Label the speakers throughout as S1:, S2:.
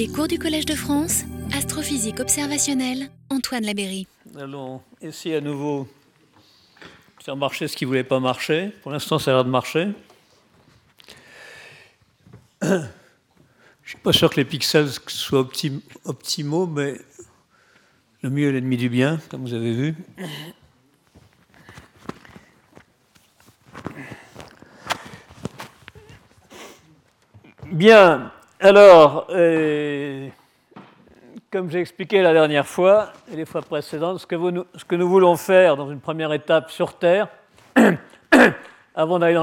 S1: Les cours du Collège de France, astrophysique observationnelle, Antoine Labéry.
S2: Allons essayer à nouveau de faire marcher ce qui ne voulait pas marcher. Pour l'instant, ça a l'air de marcher. Je ne suis pas sûr que les pixels soient optimaux, mais le mieux est l'ennemi du bien, comme vous avez vu. Bien, alors, euh, comme j'ai expliqué la dernière fois et les fois précédentes, ce que, nous voulons faire dans une première étape sur Terre, avant d'aller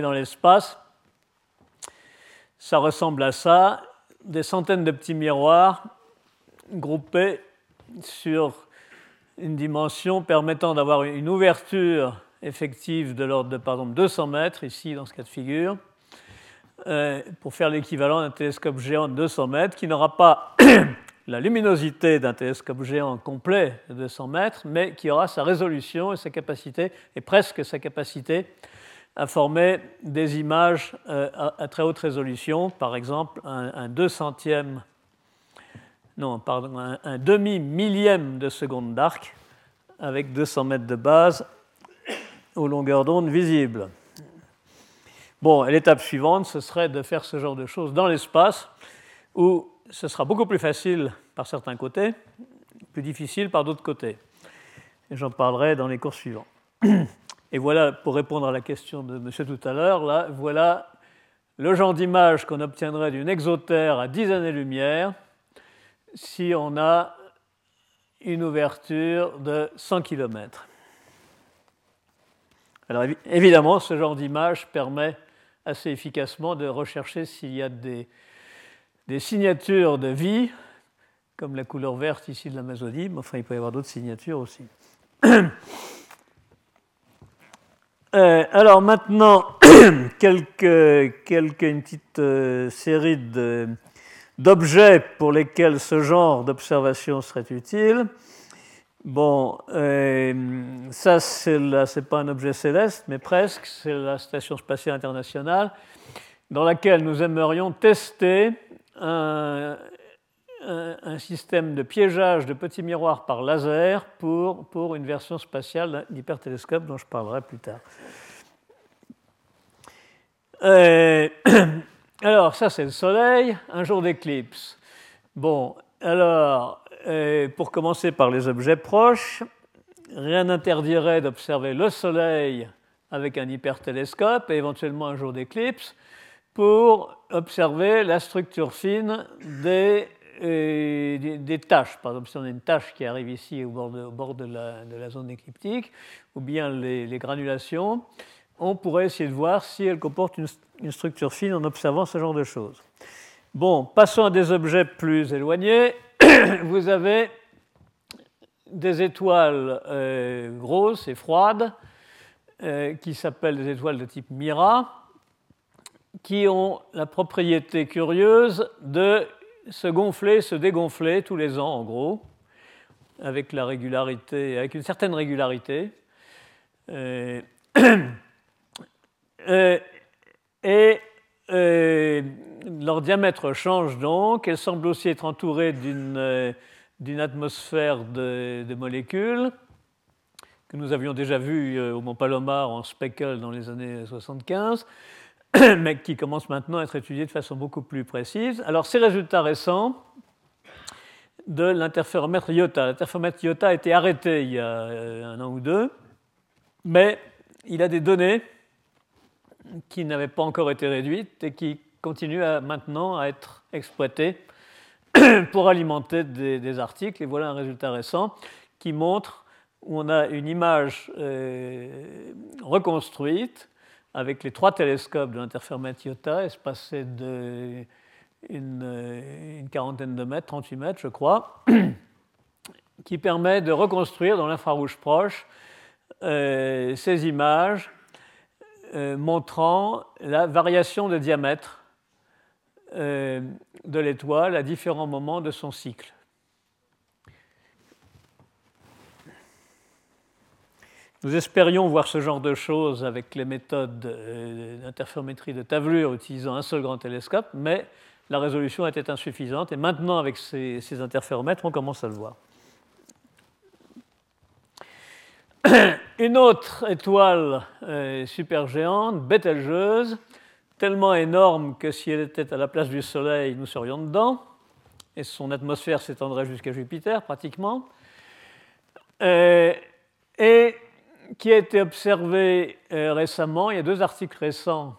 S2: dans, l'espace, ça ressemble à ça, des centaines de petits miroirs groupés sur une dimension permettant d'avoir une ouverture effective de l'ordre de, par exemple, 200 mètres, ici, dans ce cas de figure, pour faire l'équivalent d'un télescope géant de 200 mètres, qui n'aura pas la luminosité d'un télescope géant complet de 200 mètres, mais qui aura sa résolution et sa capacité, et presque sa capacité, à former des images euh, à, très haute résolution, par exemple un, centième, non, pardon, un, un demi millième de seconde d'arc avec 200 mètres de base aux longueurs d'onde visibles. Bon, l'étape suivante, ce serait de faire ce genre de choses dans l'espace, où ce sera beaucoup plus facile par certains côtés, plus difficile par d'autres côtés. Et j'en parlerai dans les cours suivants. Et voilà, pour répondre à la question de monsieur tout à l'heure, là, voilà le genre d'image qu'on obtiendrait d'une exotère à 10 années-lumière si on a une ouverture de 100 km. Alors évidemment, ce genre d'image permet assez efficacement de rechercher s'il y a des, signatures de vie, comme la couleur verte ici de l'Amazonie, mais enfin il peut y avoir d'autres signatures aussi. Euh, alors maintenant, quelques, quelques, une petite euh, série d'objets pour lesquels ce genre d'observation serait utile. Bon, euh, ça, c'est n'est pas un objet céleste, mais presque. C'est la Station spatiale internationale, dans laquelle nous aimerions tester un, système de piégeage de petits miroirs par laser pour, pour une version spatiale d'hypertélescope dont je parlerai plus tard. Euh, alors, ça, c'est le Soleil, un jour d'éclipse. Bon, alors, pour commencer par les objets proches, rien n'interdirait d'observer le Soleil avec un hypertélescope et éventuellement un jour d'éclipse pour observer la structure fine des, euh, des, taches. Par exemple, si on a une tache qui arrive ici au bord de, la, zone écliptique, ou bien les, granulations, on pourrait essayer de voir si elles comportent une, une structure fine en observant ce genre de choses. Bon, passons à des objets plus éloignés. vous avez des étoiles euh, grosses et froides euh, qui s'appellent des étoiles de type Mira, qui ont la propriété curieuse de se gonfler, se dégonfler tous les ans, en gros, avec la régularité, avec une certaine régularité. Euh, et leur diamètre change donc. Elles semblent aussi être entourées d'une euh, atmosphère de, molécules que nous avions déjà vu euh, au Mont Palomar en speckle dans les années 75, mais qui commencent maintenant à être étudiées de façon beaucoup plus précise. Alors ces résultats récents de l'interféromètre IOTA. L'interféromètre IOTA a été arrêté il y a euh, un an ou deux, mais il a des données qui n'avaient pas encore été réduites et qui continue maintenant à être exploité pour alimenter des, articles. Et voilà un résultat récent qui montre où on a une image euh, reconstruite avec les trois télescopes de l'interféromètre IOTA, espacés de une, euh, une, quarantaine de mètres, 38 mètres, je crois, qui permet de reconstruire dans l'infrarouge proche euh, ces images montrant la variation de diamètre euh, de l'étoile à différents moments de son cycle. Nous espérions voir ce genre de choses avec les méthodes euh, d'interférométrie de tavelure utilisant un seul grand télescope, mais la résolution était insuffisante. Et maintenant, avec ces, interféromètres, on commence à le voir. Une autre étoile euh, supergéante, Bételgeuse, tellement énorme que si elle était à la place du Soleil, nous serions dedans, et son atmosphère s'étendrait jusqu'à Jupiter pratiquement, euh, et qui a été observée euh, récemment, il y a deux articles récents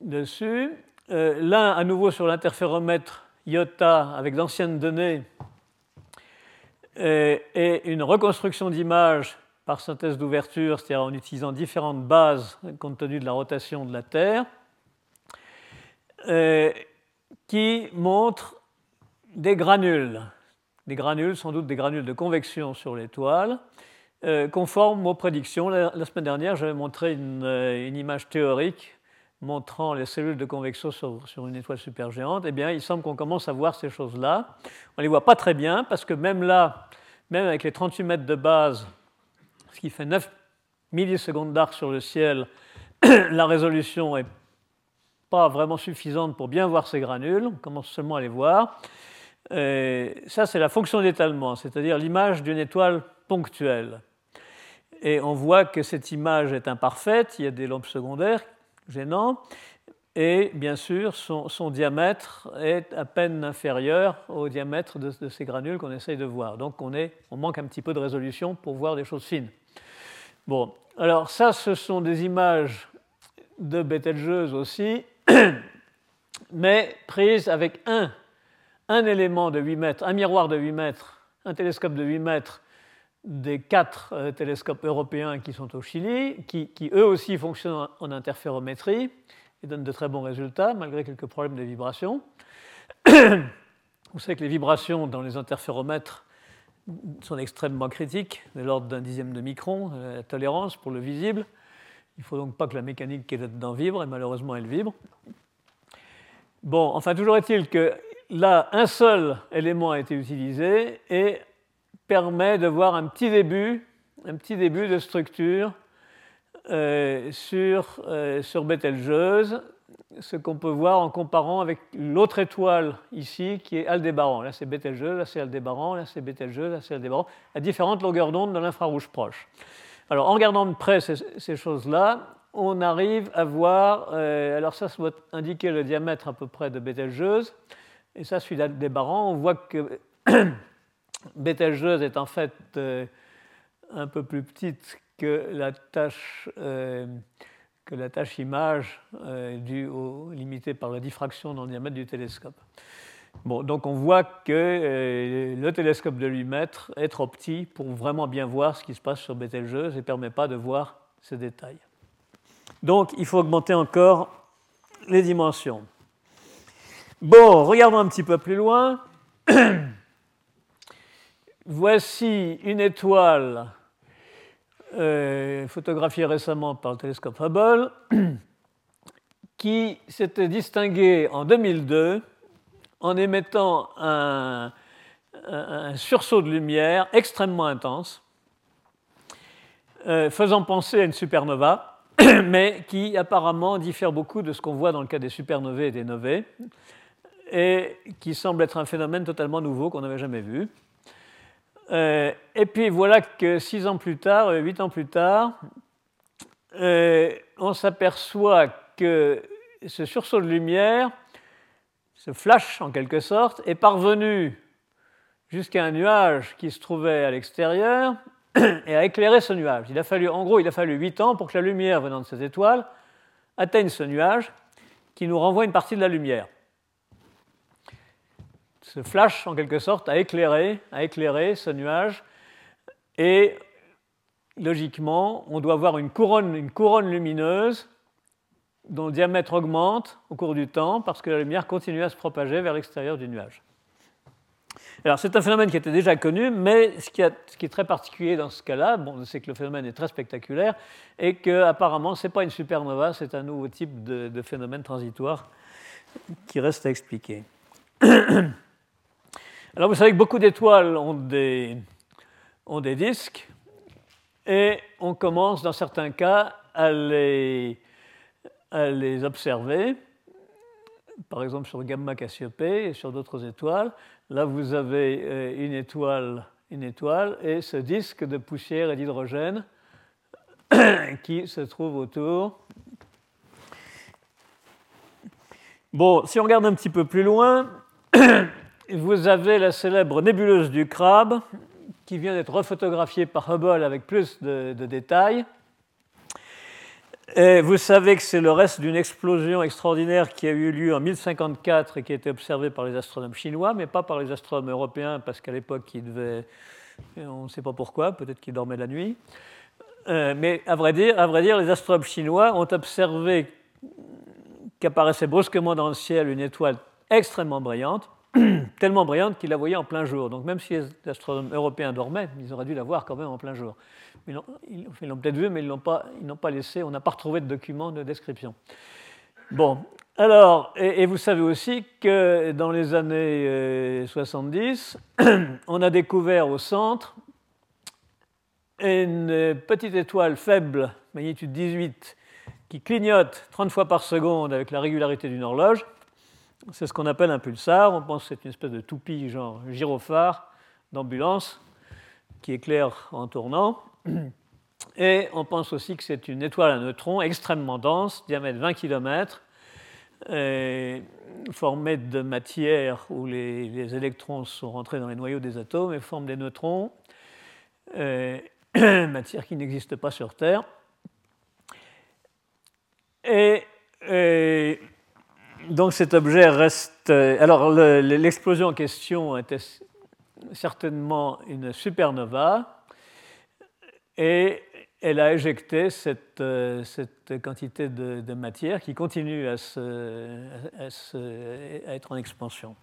S2: dessus, euh, l'un à nouveau sur l'interféromètre IOTA avec d'anciennes données et une reconstruction d'image par synthèse d'ouverture, c'est-à-dire en utilisant différentes bases compte tenu de la rotation de la Terre, euh, qui montre des granules, des granules, sans doute des granules de convection sur l'étoile, euh, conformes aux prédictions. La, semaine dernière, j'avais montré euh, une, image théorique montrant les cellules de convection sur, une étoile supergéante. Eh bien, il semble qu'on commence à voir ces choses-là. On ne les voit pas très bien parce que même là, même avec les 38 mètres de base, ce qui fait 9 millisecondes d'arc sur le ciel, la résolution n'est pas vraiment suffisante pour bien voir ces granules, on commence seulement à les voir. ça, c'est la fonction d'étalement, c'est-à-dire l'image d'une étoile ponctuelle. Et on voit que cette image est imparfaite, il y a des lampes secondaires gênants, et bien sûr, son, diamètre est à peine inférieur au diamètre de, de ces granules qu'on essaye de voir. Donc on, est, on manque un petit peu de résolution pour voir des choses fines. Bon, alors ça, ce sont des images de Betelgeuse aussi, mais prises avec un, un élément de 8 mètres, un miroir de 8 mètres, un télescope de 8 mètres des quatre euh, télescopes européens qui sont au Chili, qui, eux aussi fonctionnent en interférométrie et donnent de très bons résultats malgré quelques problèmes de vibration. Vous savez que les vibrations dans les interféromètres sont extrêmement critiques, de l'ordre d'un dixième de micron, euh, la tolérance pour le visible. Il ne faut donc pas que la mécanique qui est là-dedans vibre, et malheureusement elle vibre. Bon, enfin, toujours est-il que là, un seul élément a été utilisé et permet de voir un petit début, un petit début de structure euh, sur, euh, sur Betelgeuse ce qu'on peut voir en comparant avec l'autre étoile ici qui est Aldébaran. Là c'est Betelgeuse, là c'est Aldébaran, là c'est Betelgeuse, là c'est Aldébaran, à différentes longueurs d'onde de l'infrarouge proche. Alors en regardant de près ces, choses-là, on arrive à voir, euh, alors ça, ça doit indiquer le diamètre à peu près de Betelgeuse, et ça celui d'Aldébaran, on voit que Betelgeuse est en fait euh, un peu plus petite que la tâche. Euh, que la image euh, due au, limitée par la diffraction dans le diamètre du télescope. Bon, donc on voit que le télescope de 8 mètres est trop petit pour vraiment bien voir ce qui se passe sur Betelgeuse et ne permet pas de voir ces détails. Donc il faut augmenter encore les dimensions. Bon, regardons un petit peu plus loin. Voici une étoile euh, photographié récemment par le télescope Hubble, qui s'était distingué en 2002 en émettant un, sursaut de lumière extrêmement intense, euh, faisant penser à une supernova, mais qui apparemment diffère beaucoup de ce qu'on voit dans le cas des supernovae et des novae, et qui semble être un phénomène totalement nouveau qu'on n'avait jamais vu. Euh, et puis voilà que six ans plus tard, euh, huit ans plus tard, euh, on s'aperçoit que ce sursaut de lumière, ce flash en quelque sorte, est parvenu jusqu'à un nuage qui se trouvait à l'extérieur et a éclairé ce nuage. Il a fallu, en gros, il a fallu huit ans pour que la lumière venant de cette étoile atteigne ce nuage qui nous renvoie une partie de la lumière ce flash, en quelque sorte, a éclairé, ce nuage. Et logiquement, on doit avoir une couronne, une couronne lumineuse dont le diamètre augmente au cours du temps parce que la lumière continue à se propager vers l'extérieur du nuage. Alors c'est un phénomène qui était déjà connu, mais ce qui, est très particulier dans ce cas-là, bon, c'est que le phénomène est très spectaculaire et qu'apparemment ce n'est pas une supernova, c'est un nouveau type de phénomène transitoire qui reste à expliquer. Alors vous savez que beaucoup d'étoiles ont des, ont des disques et on commence dans certains cas à les, à les observer par exemple sur Gamma Cassiopée et sur d'autres étoiles. Là, vous avez euh, une étoile, une étoile et ce disque de poussière et d'hydrogène qui se trouve autour. Bon, si on regarde un petit peu plus loin, vous avez la célèbre nébuleuse du crabe qui vient d'être refotographiée par Hubble avec plus de, détails. Et vous savez que c'est le reste d'une explosion extraordinaire qui a eu lieu en 1054 et qui a été observée par les astronomes chinois, mais pas par les astronomes européens, parce qu'à l'époque, ils devaient. On ne sait pas pourquoi, peut-être qu'ils dormaient la nuit. Euh, mais à vrai, dire, à vrai dire, les astronomes chinois ont observé qu'apparaissait brusquement dans le ciel une étoile extrêmement brillante, tellement brillante qu'ils la voyaient en plein jour. Donc même si les astronomes europééens dormaient, ils auraient dû la voir quand même en plein jour. Ils l'ont peut-être vu, mais ils n'ont pas, pas, laissé, on n'a pas retrouvé de document de description. Bon, alors, et, vous savez aussi que dans les années 70, euh, on a découvert au centre une petite étoile faible, magnitude 18, qui clignote 30 fois par seconde avec la régularité d'une horloge. C'est ce qu'on appelle un pulsar. On pense que c'est une espèce de toupie, genre gyrophare d'ambulance, qui éclaire en tournant. Et on pense aussi que c'est une étoile à neutrons extrêmement dense, diamètre 20 km, formée de matière où les, électrons sont rentrés dans les noyaux des atomes et forment des neutrons, matière qui n'existe pas sur Terre. Et, donc cet objet reste. Alors l'explosion en question était certainement une supernova et elle a éjecté cette, cette quantité de, matière qui continue à, à, à, être en expansion.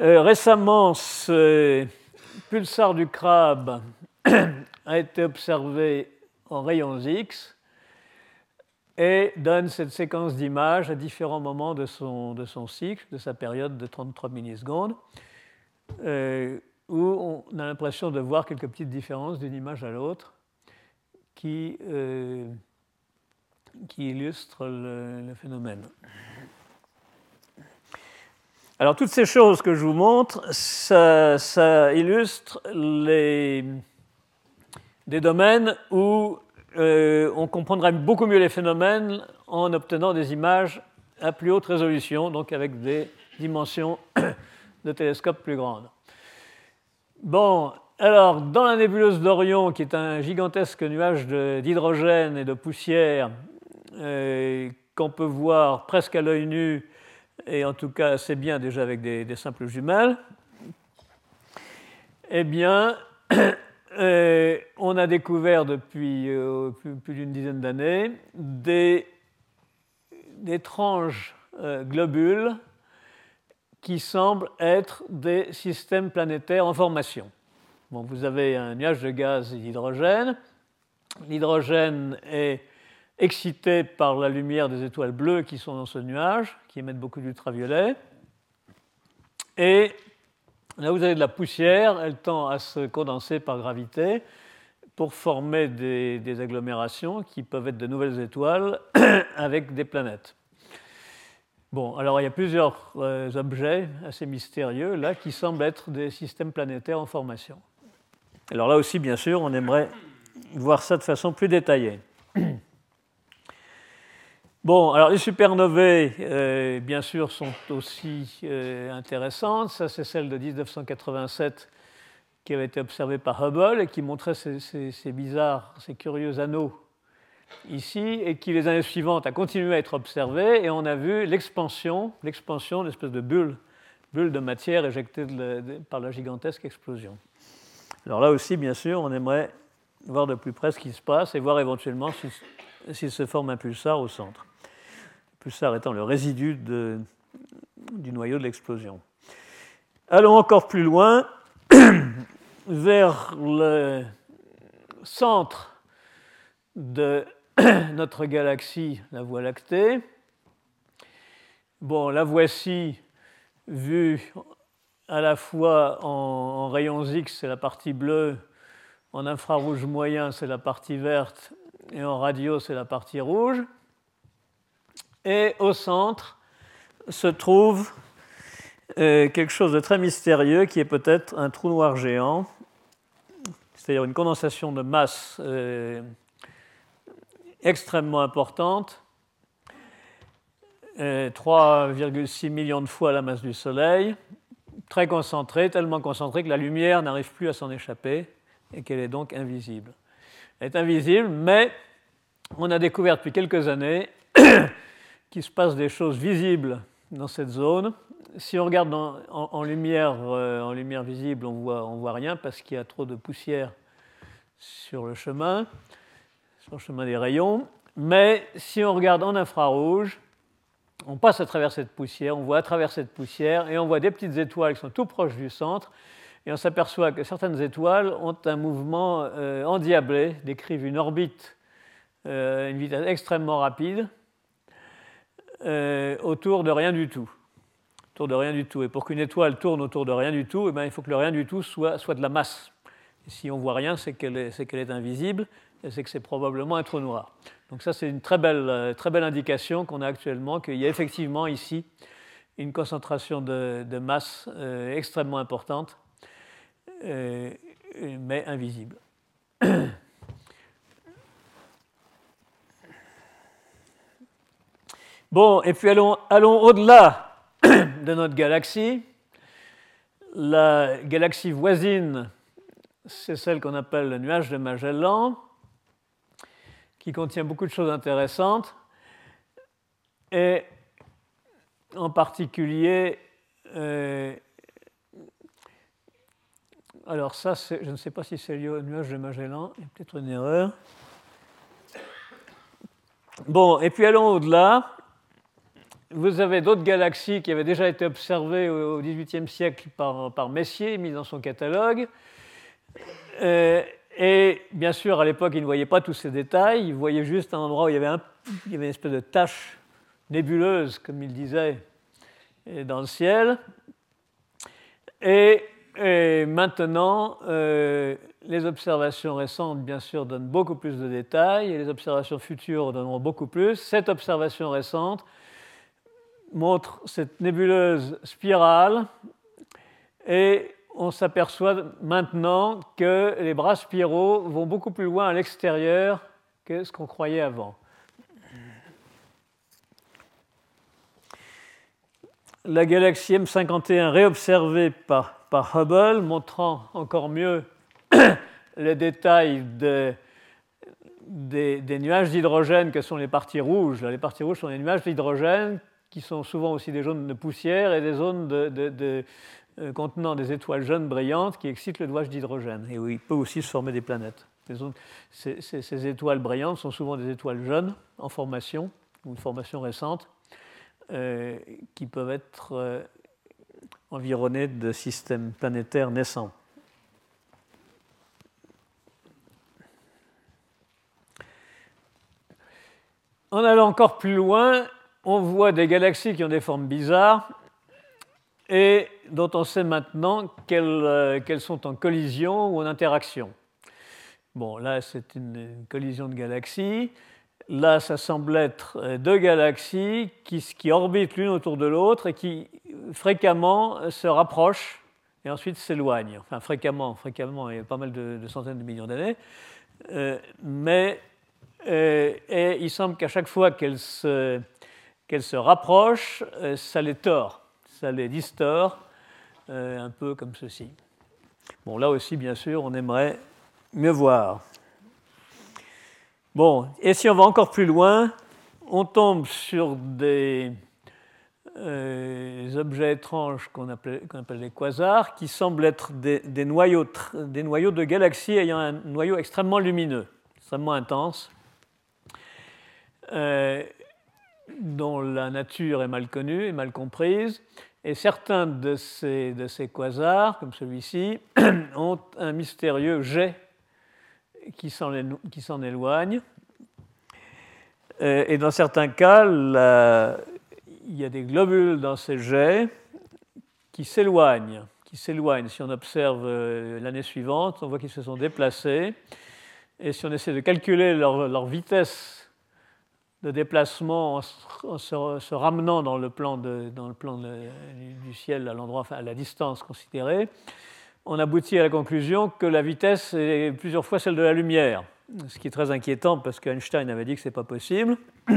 S2: Euh, récemment, ce pulsar du crabe a été observé en rayons X et donne cette séquence d'images à différents moments de son, de son, cycle, de sa période de 33 millisecondes, euh, où on a l'impression de voir quelques petites différences d'une image à l'autre qui, euh, qui illustrent le, phénomène. Alors toutes ces choses que je vous montre, ça, ça illustre les, des domaines où euh, on comprendrait beaucoup mieux les phénomènes en obtenant des images à plus haute résolution, donc avec des dimensions de télescope plus grandes. Bon, alors, dans la nébuleuse d'Orion, qui est un gigantesque nuage d'hydrogène et de poussière euh, qu'on peut voir presque à l'œil nu, et en tout cas assez bien déjà avec des, des simples jumelles, eh bien, Euh, on a découvert depuis euh, plus, d'une dizaine d'années des étranges euh, globules qui semblent être des systèmes planétaires en formation. Bon, vous avez un nuage de gaz et d'hydrogène. L'hydrogène est excité par la lumière des étoiles bleues qui sont dans ce nuage, qui émettent beaucoup d'ultraviolet. Et Là, vous avez de la poussière, elle tend à se condenser par gravité pour former des, agglomérations qui peuvent être de nouvelles étoiles avec des planètes. Bon, alors il y a plusieurs euh, objets assez mystérieux là qui semblent être des systèmes planétaires en formation. Alors là aussi, bien sûr, on aimerait voir ça de façon plus détaillée. Bon, alors les supernovae, euh, bien sûr, sont aussi euh, intéressantes. Ça, c'est celle de 1987 qui avait été observée par Hubble et qui montrait ces, bizarres, ces curieux anneaux ici, et qui les années suivantes a continué à être observée, et on a vu l'expansion, l'expansion d'une espèce de bulle, bulle de matière éjectée par la gigantesque explosion. Alors là aussi, bien sûr, on aimerait voir de plus près ce qui se passe et voir éventuellement s'il se forme un pulsar au centre pulsar étant le résidu du noyau de l'explosion. Allons encore plus loin, vers le centre de notre galaxie, la Voie lactée. Bon, la voici vue à la fois en, en rayons X, c'est la partie bleue, en infrarouge moyen, c'est la partie verte, et en radio, c'est la partie rouge. Et au centre se trouve euh, quelque chose de très mystérieux qui est peut-être un trou noir géant, c'est-à-dire une condensation de masse euh, extrêmement importante, 3,6 millions de fois la masse du Soleil, très concentrée, tellement concentrée que la lumière n'arrive plus à s'en échapper et qu'elle est donc invisible. Elle est invisible, mais on a découvert depuis quelques années qu'il se passe des choses visibles dans cette zone. Si on regarde en, lumière, euh, en lumière visible, on voit, ne voit rien parce qu'il y a trop de poussière sur le chemin, sur le chemin des rayons. Mais si on regarde en infrarouge, on passe à travers cette poussière, on voit à travers cette poussière et on voit des petites étoiles qui sont tout proches du centre. Et on s'aperçoit que certaines étoiles ont un mouvement euh, endiablé, décrivent une orbite euh, une vitesse extrêmement rapide euh, autour de rien du tout. Autour de rien du tout. Et pour qu'une étoile tourne autour de rien du tout, eh bien, il faut que le rien du tout soit, soit de la masse. Si on voit rien, c'est qu'elle est, est, invisible et c'est que c'est probablement un trou noir. Donc ça, c'est une très belle, euh, très belle indication qu'on a actuellement qu'il y a effectivement ici une concentration de, de masse extrêmement importante, mais invisible. Bon, et puis allons, au-delà de notre galaxie. La galaxie voisine, c'est celle qu'on appelle le nuage de Magellan, qui contient beaucoup de choses intéressantes, et en particulier, euh, alors ça, je ne sais pas si c'est lié au nuage de Magellan, il y a peut-être une erreur. Bon, et puis allons au-delà vous avez d'autres galaxies qui avaient déjà été observées au XVIIIe siècle par, Messier, mises dans son catalogue. Euh, et bien sûr, à l'époque, il ne voyait pas tous ces détails. Il voyait juste un endroit où il y avait, une espèce de tache nébuleuse, comme il disait, dans le ciel. Et, maintenant, euh, les observations récentes, bien sûr, donnent beaucoup plus de détails, et les observations futures donneront beaucoup plus. Cette observation récente montre cette nébuleuse spirale et on s'aperçoit maintenant que les bras spiraux vont beaucoup plus loin à l'extérieur que ce qu'on croyait avant. La galaxie M51 réobservée par, par Hubble, montrant encore mieux les détails des, des, nuages d'hydrogène que sont les parties rouges. Les parties rouges sont les nuages d'hydrogène qui sont souvent aussi des zones de poussière et des zones euh, contenant des étoiles jeunes brillantes qui excitent le nuage d'hydrogène et où il peut aussi se former des planètes. ces, étoiles brillantes sont souvent des étoiles jeunes en formation, ou une formation récente, euh, qui peuvent être euh, environnées de systèmes planétaires naissants. En allant encore plus loin, on voit des galaxies qui ont des formes bizarres et dont on sait maintenant euh, qu'elles sont en collision ou en interaction. Bon, là, c'est une, collision de galaxies. Là, ça semble être euh, deux galaxies qui, orbitent l'une autour de l'autre et qui fréquemment se rapprochent et ensuite s'éloignent. Enfin, fréquemment, fréquemment, il y a pas mal de, centaines de millions d'années. Euh, mais et il semble qu'à chaque fois qu'elles se qu'elles se rapprochent, euh, ça les tord, ça les distord, euh, un peu comme ceci. Bon, là aussi, bien sûr, on aimerait mieux voir. Bon, et si on va encore plus loin, on tombe sur des euh, objets étranges qu'on appelle, les quasars, qui semblent être des, noyaux, des, noyaux, de galaxies ayant un noyau extrêmement lumineux, extrêmement intense dont la nature est mal connue et mal comprise. Et certains de ces, de ces quasars, comme celui-ci, ont un mystérieux jet qui s'en éloigne. Euh, et dans certains cas, il y a des globules dans ces jets qui s'éloignent. Qui s'éloignent. Si on observe euh, l'année suivante, on voit qu'ils se sont déplacés. Et si on essaie de calculer leur, leur vitesse de déplacement en se, ramenant dans le plan, du ciel à l'endroit, à la distance considérée, on aboutit à la conclusion que la vitesse est plusieurs fois celle de la lumière, ce qui est très inquiétant parce qu'Einstein avait dit que ce n'est pas possible.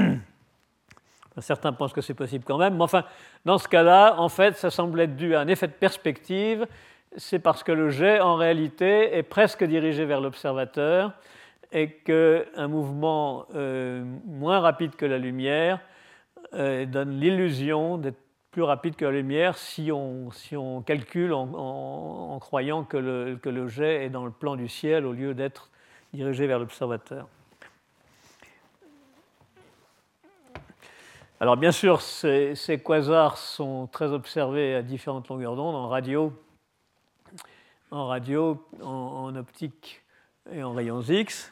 S2: Certains pensent que c'est possible quand même, mais enfin, dans ce cas-là, en fait, ça semble être dû à un effet de perspective. C'est parce que le jet, en réalité, est presque dirigé vers l'observateur et qu'un mouvement euh, moins rapide que la lumière euh, donne l'illusion d'être plus rapide que la lumière si on, si on calcule en, croyant que le, que est dans le plan du ciel au lieu d'être dirigé vers l'observateur. Alors bien sûr, ces, ces, quasars sont très observés à différentes longueurs d'onde, en radio, en radio, en optique et en rayons X.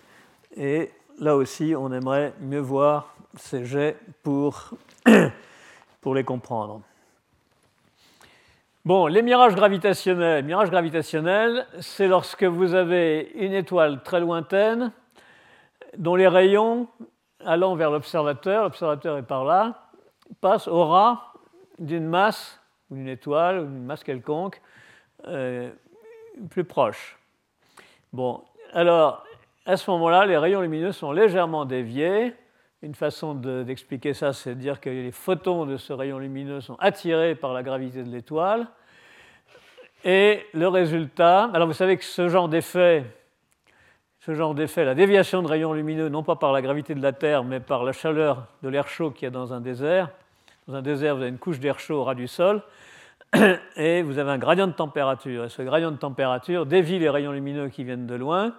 S2: Et là aussi, on aimerait mieux voir ces jets pour, pour les comprendre. Bon, les mirages gravitationnels. Mirages gravitationnels, c'est lorsque vous avez une étoile très lointaine dont les rayons allant vers l'observateur, l'observateur est par là, passent au ras d'une masse, ou d'une étoile, ou d'une masse quelconque, euh, plus proche. Bon, alors, à ce moment-là, les rayons lumineux sont légèrement déviés. Une façon d'expliquer ça, c'est de dire que les photons de ce rayon lumineux sont attirés par la gravité de l'étoile. Et le résultat, alors vous savez que ce genre d'effet, ce genre d'effet, la déviation de rayons lumineux, non pas par la gravité de la Terre, mais par la chaleur de l'air chaud qu'il y a dans un désert. Dans un désert, vous avez une couche d'air chaud au ras du sol, et vous avez un gradient de température. Et ce gradient de température dévie les rayons lumineux qui viennent de loin,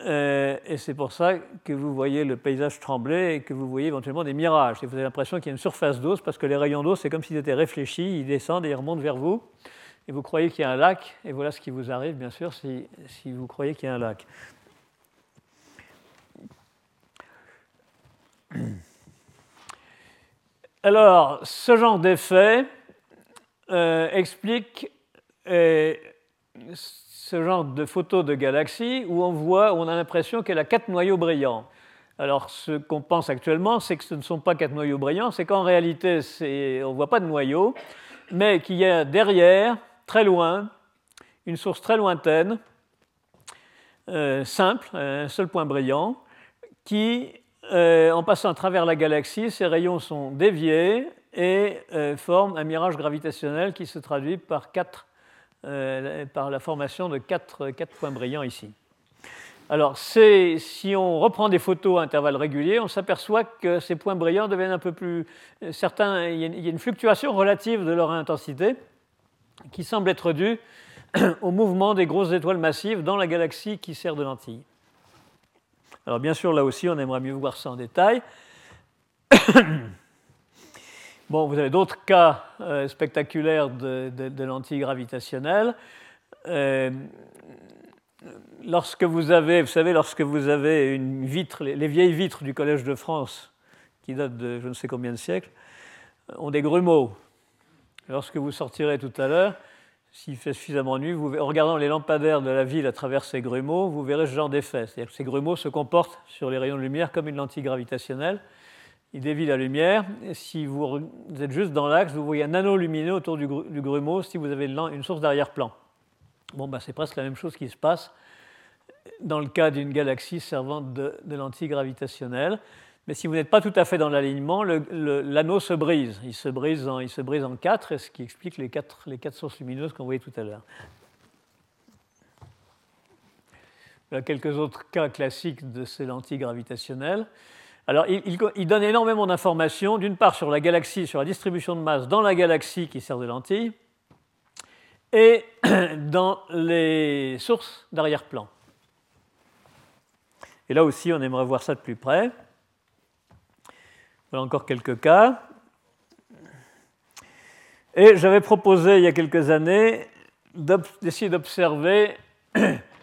S2: euh, et c'est pour ça que vous voyez le paysage trembler et que vous voyez éventuellement des mirages. Et vous avez l'impression qu'il y a une surface d'eau, parce que les rayons d'eau, c'est comme s'ils étaient réfléchis, ils descendent et ils remontent vers vous. Et vous croyez qu'il y a un lac, et voilà ce qui vous arrive, bien sûr, si, si vous croyez qu'il y a un lac. Alors, ce genre d'effet euh, explique euh, ce genre de photos de galaxies où on voit, on a l'impression qu'elle a quatre noyaux brillants. Alors, ce qu'on pense actuellement, c'est que ce ne sont pas quatre noyaux brillants, c'est qu'en réalité, on ne voit pas de noyaux, mais qu'il y a derrière, très loin, une source très lointaine, euh, simple, un seul point brillant, qui, euh, en passant à travers la galaxie, ces rayons sont déviés et euh, forment un mirage gravitationnel qui se traduit par quatre euh, par la formation de quatre, points brillants ici. Alors, si on reprend des photos à intervalles réguliers, on s'aperçoit que ces points brillants deviennent un peu plus. Certains, il y a une fluctuation relative de leur intensité qui semble être due au mouvement des grosses étoiles massives dans la galaxie qui sert de lentille. Alors, bien sûr, là aussi, on aimerait mieux voir ça en détail. Bon, vous avez d'autres cas euh, spectaculaires de, lentilles gravitationnelles. Euh, lorsque vous avez, vous savez, lorsque vous avez une vitre, les, vieilles vitres du Collège de France, qui datent de je ne sais combien de siècles, ont des grumeaux. Lorsque vous sortirez tout à l'heure, s'il fait suffisamment nuit, vous, en regardant les lampadaires de la ville à travers ces grumeaux, vous verrez ce genre d'effet. C'est-à-dire que ces grumeaux se comportent sur les rayons de lumière comme une lentille gravitationnelle il dévie la lumière. si vous êtes juste dans l'axe, vous voyez un anneau lumineux autour du, grumeau si vous avez une source d'arrière-plan. Bon, bah, c'est presque la même chose qui se passe dans le cas d'une galaxie servant de, lentilles gravitationnelles. Mais si vous n'êtes pas tout à fait dans l'alignement, l'anneau se brise. Il se brise, en, il se brise en quatre, ce qui explique les quatre, les quatre sources lumineuses qu'on voyait tout à l'heure. Voilà quelques autres cas classiques de ces lentilles gravitationnelles. Alors, il, donne énormément d'informations, d'une part sur la galaxie, sur la distribution de masse dans la galaxie qui sert de lentille, et dans les sources d'arrière-plan. Et là aussi, on aimerait voir ça de plus près. Voilà encore quelques cas. Et j'avais proposé il y a quelques années d'essayer d'observer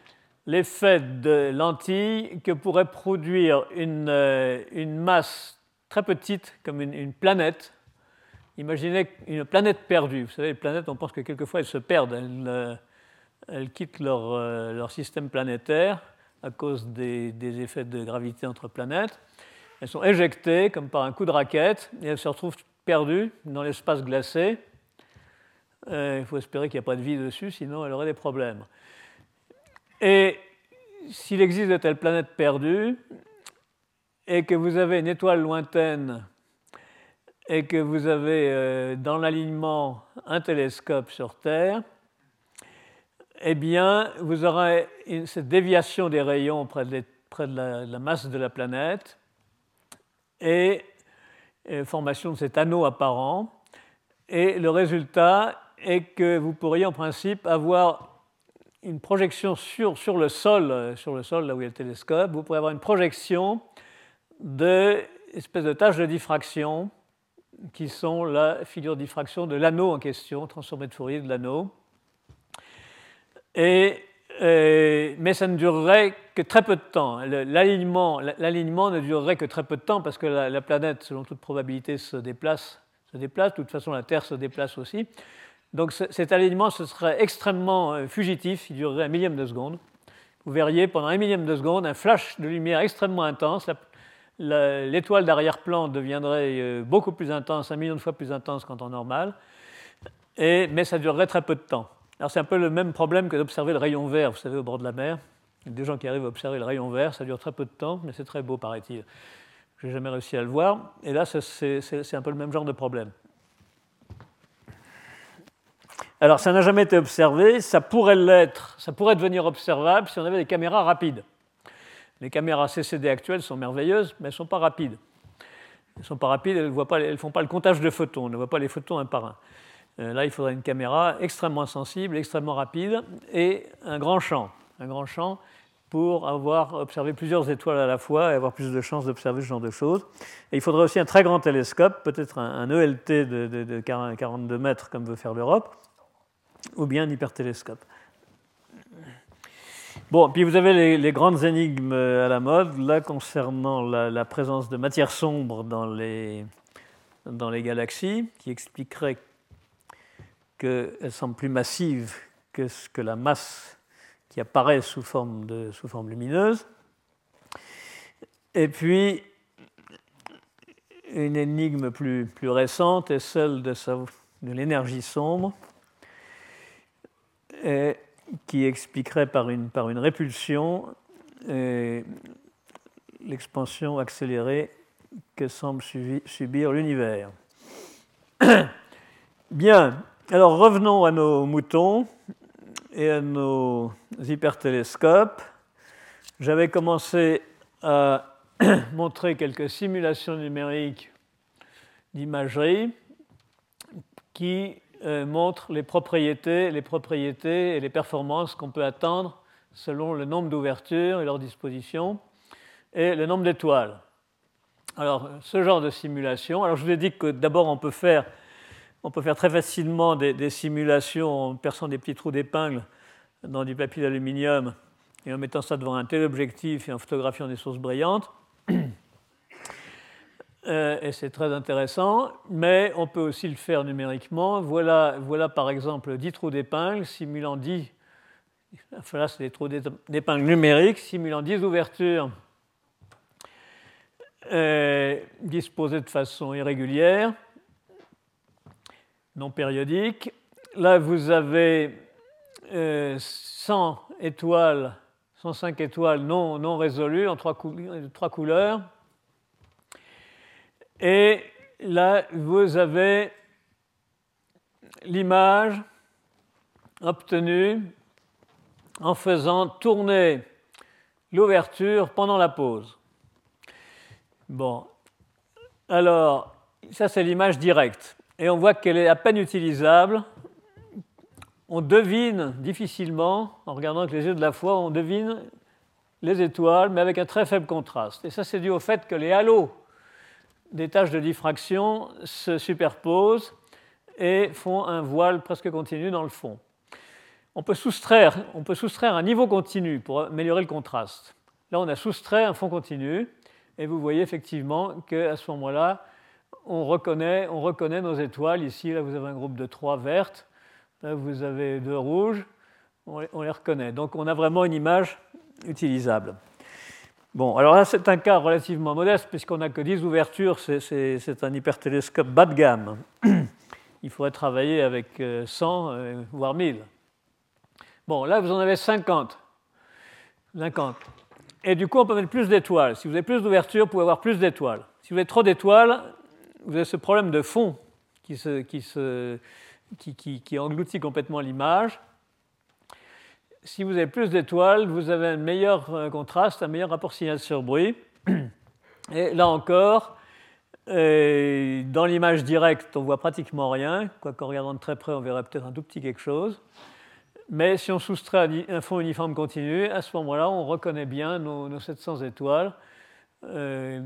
S2: l'effet de lentilles que pourrait produire une, euh, une masse très petite comme une, planète. Imaginez une planète perdue. Vous savez, les planètes, on pense que quelquefois elles se perdent, elles, euh, elles quittent leur, euh, leur, système planétaire à cause des, des, effets de gravité entre planètes. elles sont éjectées comme par un coup de raquette et elles se retrouvent perdues dans l'espace glacé. Il faut espérer qu'il n'y a pas de vie dessus, sinon elle aurait des problèmes. Et s'il existe de telles planètes perdues et que vous avez une étoile lointaine et que vous avez euh, dans l'alignement un télescope sur Terre, eh bien, vous aurez cette déviation des rayons près de, la, masse de la planète et, et formation de cet anneau apparent. Et le résultat est que vous pourriez en principe avoir une projection sur, sur, le sol, sur le sol là où il y a le télescope, vous pourrez avoir une projection d'espèces de taches de diffraction qui sont la figure de diffraction de l'anneau en question, transformé de Fourier de l'anneau. Et, mais ça ne durerait que très peu de temps. L'alignement, ne durerait que très peu de temps parce que la, la, planète, selon toute probabilité, se déplace, se déplace. De toute façon, la Terre se déplace aussi. Donc cet alignement, ce serait extrêmement euh, fugitif, il durerait un millième de seconde. Vous verriez pendant un millième de seconde un flash de lumière extrêmement intense. L'étoile d'arrière-plan deviendrait euh, beaucoup plus intense, un million de fois plus intense qu'en temps normal, mais ça durerait très peu de temps. Alors c'est un peu le même problème que d'observer le rayon vert, vous savez, au bord de la mer. Il y a des gens qui arrivent à observer le rayon vert, ça dure très peu de temps, mais c'est très beau, paraît-il. Je n'ai jamais réussi à le voir, et là c'est un peu le même genre de problème. Alors, ça n'a jamais été observé, ça pourrait l'être, ça pourrait devenir observable si on avait des caméras rapides. Les caméras CCD actuelles sont merveilleuses, mais elles ne sont pas rapides. Elles ne sont pas rapides, elles ne font pas le comptage de photons, on ne voit pas les photons un par un. Euh, là, il faudrait une caméra extrêmement sensible, extrêmement rapide et un grand champ. Un grand champ pour avoir observé plusieurs étoiles à la fois et avoir plus de chances d'observer ce genre de choses. Et il faudrait aussi un très grand télescope, peut-être un, ELT de, de 42 mètres comme veut faire l'Europe, ou bien hypertélescope. Bon, puis vous avez les, grandes énigmes à la mode, là concernant la, présence de matière sombre dans les, dans les galaxies, qui expliquerait qu'elles sont plus massives que, ce que la masse qui apparaît sous forme, de, sous forme lumineuse. Et puis, une énigme plus, plus récente est celle de, de l'énergie sombre, et qui expliquerait par une, par une répulsion l'expansion accélérée que semble subir l'univers. Bien, alors revenons à nos moutons et à nos hypertélescopes. J'avais commencé à montrer quelques simulations numériques d'imagerie qui euh, montre les propriétés, les propriétés et les performances qu'on peut attendre selon le nombre d'ouvertures et leur disposition et le nombre d'étoiles. Alors, ce genre de simulation, alors je vous ai dit que d'abord on peut faire, on peut faire très facilement des, des simulations en perçant des petits trous d'épingle dans du papier d'aluminium et en mettant ça devant un téléobjectif et en photographiant des sources brillantes. Euh, et c'est très intéressant, mais on peut aussi le faire numériquement. Voilà, voilà par exemple 10 trous d'épingle simulant 10, là c'est des trous d'épingle numériques simulant 10 ouvertures euh, disposées de façon irrégulière, non périodique. Là, vous avez 100 euh, étoiles, 105 étoiles non, non résolues en trois, trois couleurs et là, vous avez l'image obtenue en faisant tourner l'ouverture pendant la pause. Bon, alors, ça c'est l'image directe. Et on voit qu'elle est à peine utilisable. On devine difficilement, en regardant avec les yeux de la foi, on devine les étoiles, mais avec un très faible contraste. Et ça c'est dû au fait que les halos des tâches de diffraction se superposent et font un voile presque continu dans le fond. On peut soustraire, on peut soustraire un niveau continu pour améliorer le contraste. Là, on a soustrait un fond continu et vous voyez effectivement qu'à ce moment-là, on reconnaît, on reconnaît nos étoiles. Ici, là, vous avez un groupe de trois vertes, là, vous avez deux rouges, on les reconnaît. Donc, on a vraiment une image utilisable. Bon, alors là, c'est un cas relativement modeste, puisqu'on n'a que 10 ouvertures, c'est un hypertélescope bas de gamme. Il faudrait travailler avec 100, euh, voire 1000. Bon, là, vous en avez 50. 50. Et du coup, on peut mettre plus d'étoiles. Si vous avez plus d'ouvertures, vous pouvez avoir plus d'étoiles. Si vous avez trop d'étoiles, vous avez ce problème de fond qui engloutit complètement l'image si vous avez plus d'étoiles, vous avez un meilleur contraste, un meilleur rapport signal sur bruit. Et là encore, euh, dans l'image directe, on voit pratiquement rien, quoiqu'en regardant de très près, on verrait peut-être un tout petit quelque chose. Mais si on soustrait un fond uniforme continu, à ce moment-là, on reconnaît bien nos, 700 étoiles. Euh,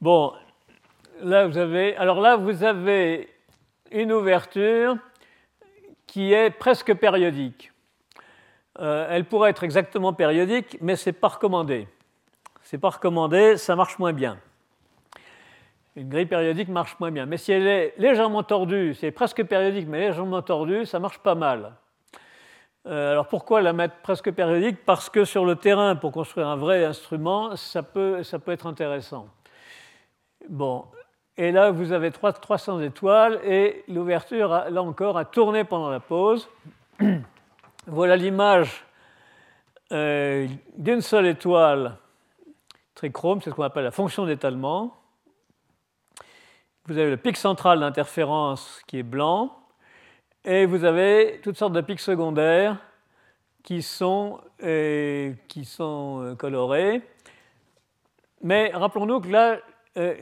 S2: bon, là, vous avez, alors là, vous avez une ouverture qui est presque périodique. Euh, elle pourrait être exactement périodique, mais ce n'est pas recommandé. C'est pas recommandé, ça marche moins bien. Une grille périodique marche moins bien. Mais si elle est légèrement tordue, c'est presque périodique, mais légèrement tordue, ça marche pas mal. Euh, alors pourquoi la mettre presque périodique? Parce que sur le terrain, pour construire un vrai instrument, ça peut, ça peut être intéressant. Bon, et là, vous avez 300 étoiles et l'ouverture, là encore, a tourné pendant la pause. voilà l'image euh, d'une seule étoile trichrome, c'est ce qu'on appelle la fonction d'étalement. Vous avez le pic central d'interférence qui est blanc, et vous avez toutes sortes de pics secondaires qui sont, euh, qui sont euh, colorés. Mais rappelons-nous que là,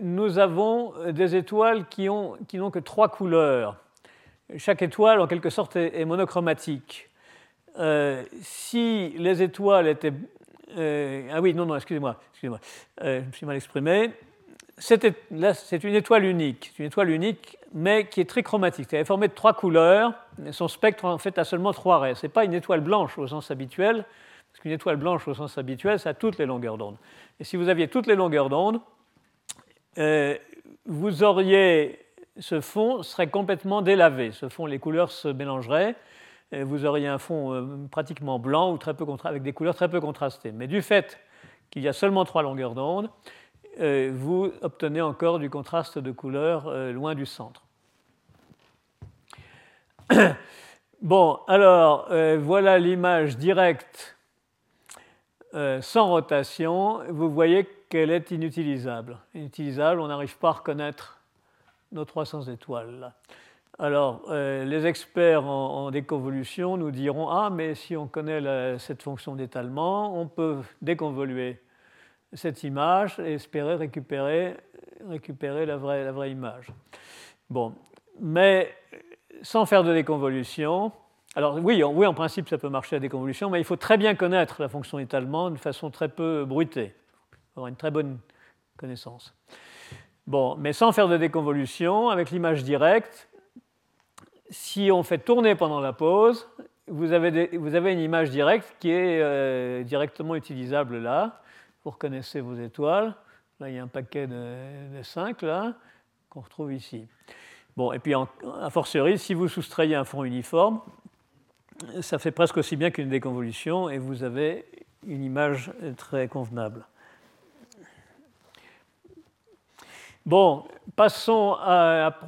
S2: nous avons euh, des étoiles qui n'ont que trois couleurs. Chaque étoile, en quelque sorte, est, monochromatique. Euh, si les étoiles étaient... ah oui, non, non, excusez-moi, excusez-moi, je me suis mal exprimé. Là, c'est une étoile unique, une étoile unique, mais qui est trichromatique. Elle est formée de trois couleurs. son spectre, en fait, a seulement trois raies. Ce n'est pas une étoile blanche au sens habituel, parce qu'une étoile blanche au sens habituel, ça a toutes les longueurs d'onde. Et si vous aviez toutes les longueurs d'onde, euh, vous auriez ce fond serait complètement délavé. Ce fond, les couleurs se mélangeraient. vous auriez un fond euh, pratiquement blanc ou très peu avec des couleurs très peu contrastées. Mais du fait qu'il y a seulement trois longueurs d'onde, euh, vous obtenez encore du contraste de couleurs loin du centre. Bon, alors voilà l'image directe sans rotation. Vous voyez qu'elle est inutilisable. Inutilisable, on n'arrive pas à reconnaître nos 300 étoiles. Alors, euh, les experts en, déconvolution nous diront Ah, mais si on connaît cette fonction d'étalement, on peut déconvoluer cette image et espérer récupérer, la vraie image. Bon, mais sans faire de déconvolution, alors oui, oui, en principe, ça peut marcher la déconvolution, mais il faut très bien connaître la fonction d'étalement de façon très peu bruitée avoir une très bonne connaissance. Bon, mais sans faire de déconvolution, avec l'image directe, si on fait tourner pendant la pause, vous avez, vous avez une image directe qui est euh, directement utilisable là. Vous reconnaissez vos étoiles. Là, il y a un paquet de, de 5 là, qu'on retrouve ici. Bon, et puis, en, a fortiori, si vous soustrayez un fond uniforme, ça fait presque aussi bien qu'une déconvolution et vous avez une image très convenable. Bon, passons à,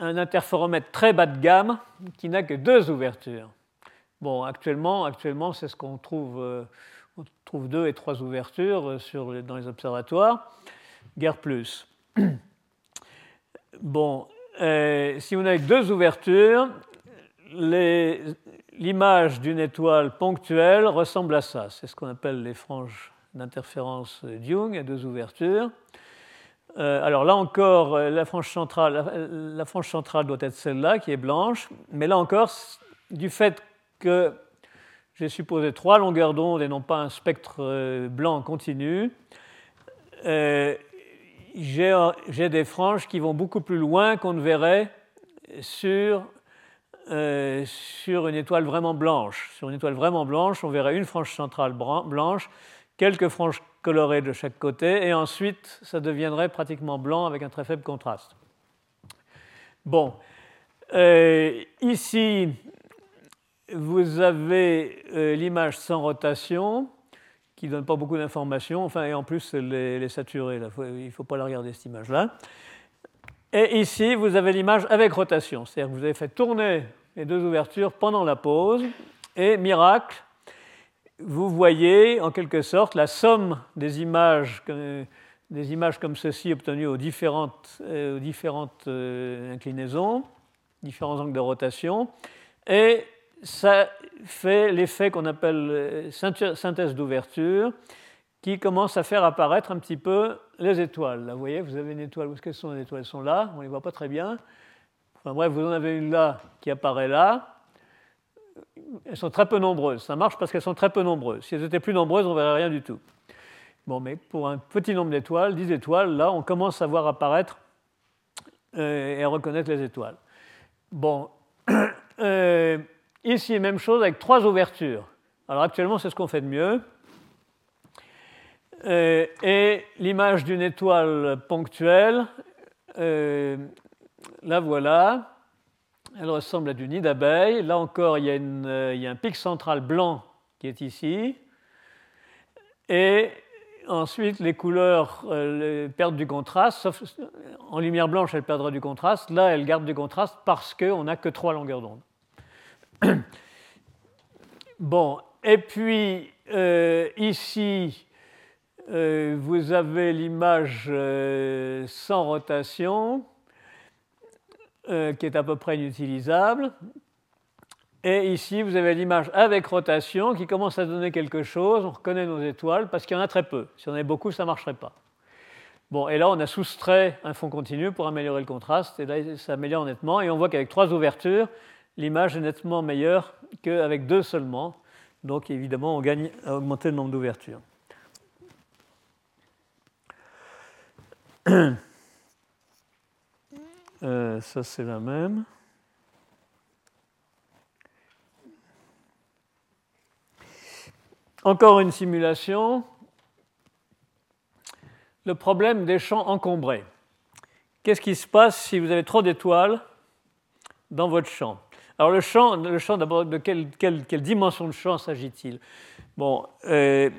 S2: un interféromètre très bas de gamme qui n'a que deux ouvertures. Bon, actuellement, actuellement c'est ce qu'on trouve. Euh, on trouve deux et trois ouvertures euh, dans les observatoires, guère plus. Bon, euh, si vous n'avez que deux ouvertures, l'image d'une étoile ponctuelle ressemble à ça. C'est ce qu'on appelle les franges d'interférence de Young à deux ouvertures. Euh, alors là encore, euh, la frange, centrale, la, frange centrale doit être celle-là, qui est blanche. Mais là encore, du fait que j'ai supposé trois longueurs d'onde et non pas un spectre euh, blanc continu, j'ai des franges qui vont beaucoup plus loin qu'on ne verrait sur, sur une étoile vraiment blanche. Sur une étoile vraiment blanche, on verrait une frange centrale blanche, quelques franges coloré de chaque côté, et ensuite ça deviendrait pratiquement blanc avec un très faible contraste. Bon, ici, vous avez l'image sans rotation qui ne donne pas beaucoup d'informations. Enfin, et en plus, elle est, saturée. il ne faut pas la regarder, cette image-là. Et ici, vous avez l'image avec rotation. C'est-à-dire que vous avez fait tourner les deux ouvertures pendant la pause. Et miracle, vous voyez en quelque sorte la somme des images, des images comme ceci obtenues aux différentes, euh, euh, inclinaisons, différents angles de rotation. Et ça fait l'effet qu'on appelle euh, synthèse d'ouverture, qui commence à faire apparaître un petit peu les étoiles. Là, vous voyez, vous avez une étoile. Où est-ce qu'elles sont les étoiles? Elles sont là, on ne les voit pas très bien. Enfin bref, vous en avez une là qui apparaît là. Elles sont très peu nombreuses. Ça marche parce qu'elles sont très peu nombreuses. Si elles étaient plus nombreuses, on ne verrait rien du tout. Bon, mais pour un petit nombre d'étoiles, 10 étoiles, là, on commence à voir apparaître euh, et à reconnaître les étoiles. Bon, euh, Ici, même chose avec trois ouvertures. Alors actuellement, c'est ce qu'on fait de mieux. Euh, et l'image d'une étoile ponctuelle, euh, la voilà. Elle ressemble à du nid d'abeille. Là encore, il y, a euh, il y, a un pic central blanc qui est ici. Et ensuite, les couleurs perdent du contraste. En lumière blanche, elles perdraient du contraste. Là, elles gardent du contraste parce qu'on n'a que trois longueurs d'onde. Bon, et puis ici, euh, vous avez l'image euh, sans rotation, qui est à peu près inutilisable. Et ici, vous avez l'image avec rotation qui commence à donner quelque chose. On reconnaît nos étoiles parce qu'il y en a très peu. Si on en avait beaucoup, ça ne marcherait pas. Bon, et là, on a soustrait un fond continu pour améliorer le contraste. Et là, ça améliore nettement. Et on voit qu'avec trois ouvertures, l'image est nettement meilleure qu'avec deux seulement. Donc évidemment, on gagne à augmenter le nombre d'ouvertures. Euh, ça, c'est la même. Encore une simulation. Le problème des champs encombrés. Qu'est-ce qui se passe si vous avez trop d'étoiles dans votre champ? Alors le champ, le champ d'abord, de quelle, dimension de champ s'agit-il? Bon, euh,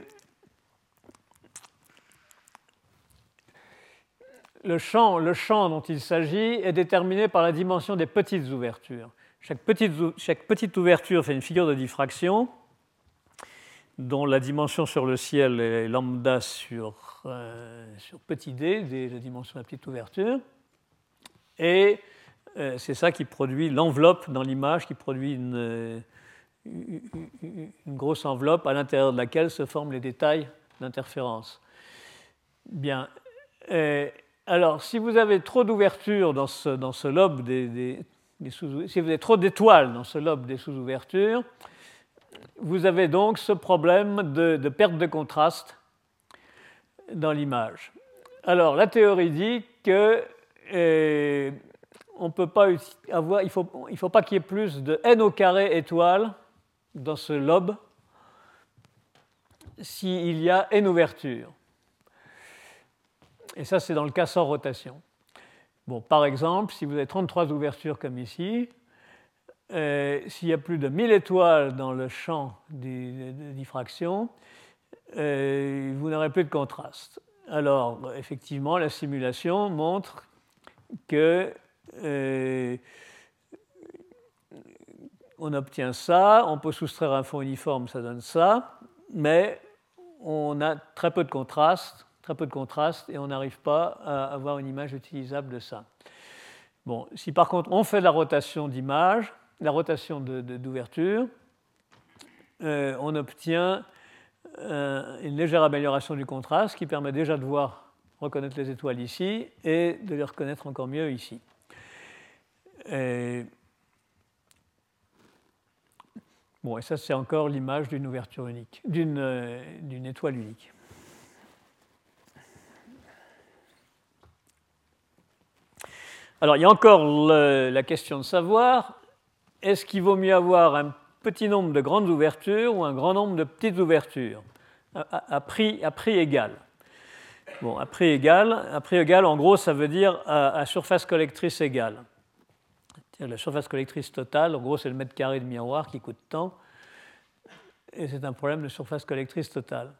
S2: le, champ, le champ dont il s'agit est déterminé par la dimension des petites ouvertures. Chaque petite, ouverture fait une figure de diffraction dont la dimension sur le ciel est lambda sur, euh, sur petit d, la dimension de la petite ouverture. Et euh, c'est ça qui produit l'enveloppe dans l'image, qui produit une, grosse enveloppe à l'intérieur de laquelle se forment les détails d'interférence. Bien. Euh, alors, si vous avez trop d'ouvertures dans ce, lobe des, sous si vous avez trop d'étoiles dans ce lobe des sous-ouvertures, vous avez donc ce problème de, perte de contraste dans l'image. Alors, la théorie dit que euh, on peut pas avoir, il ne faut pas qu'il y ait plus de n au carré étoiles dans ce lobe s'il y a n ouvertures. Et ça, c'est dans le cas sans rotation. Bon, par exemple, si vous avez 33 ouvertures comme ici, euh, s'il y a plus de 1000 étoiles dans le champ de diffraction, euh, vous n'aurez plus de contraste. Alors, effectivement, la simulation montre que euh, on obtient ça, on peut soustraire un fond uniforme, ça donne ça, mais on a très peu de contraste, très peu de contraste, et on n'arrive pas à avoir une image utilisable de ça. Bon, si par contre on fait la rotation d'image, la rotation d'ouverture, euh, on obtient euh, une légère amélioration du contraste qui permet déjà de voir reconnaître les étoiles ici et de les reconnaître encore mieux ici. Et, bon, et ça, c'est encore l'image d'une ouverture unique, d'une euh, étoile unique. Alors, il y a encore la question de savoir est-ce qu'il vaut mieux avoir un petit nombre de grandes ouvertures ou un grand nombre de petites ouvertures? À, prix, à prix, égal Bon, à prix égal, à prix égal, en gros, ça veut dire à surface collectrice égale. la surface collectrice totale, en gros, c'est le mètre carré de miroir qui coûte tant. Et c'est un problème de surface collectrice totale.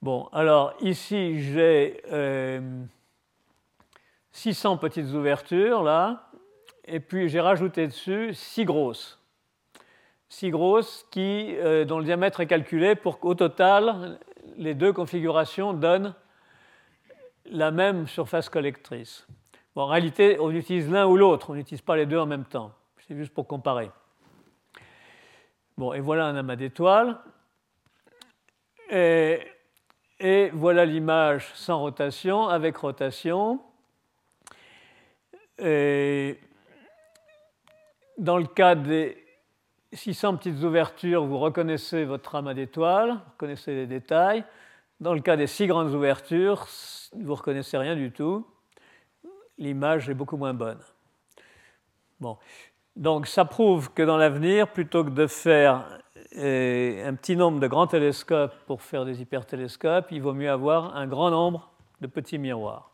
S2: Bon, alors ici, j'ai 600 euh, petites ouvertures, là, et puis j'ai rajouté dessus 6 grosses. 6 grosses qui, euh, dont le diamètre est calculé pour qu'au total, les deux configurations donnent la même surface collectrice. en réalité, on utilise l'un ou l'autre, on n'utilise pas les deux en même temps. C'est juste pour comparer. Bon, et voilà un amas d'étoiles. Et, voilà l'image sans rotation, avec rotation. Et dans le cas des 600 petites ouvertures, vous reconnaissez votre amas d'étoiles, vous reconnaissez les détails. Dans le cas des six grandes ouvertures, vous ne reconnaissez rien du tout. L'image est beaucoup moins bonne. Bon. Donc ça prouve que dans l'avenir, plutôt que de faire euh, un petit nombre de grands télescopes pour faire des hypertélescopes, il vaut mieux avoir un grand nombre de petits miroirs.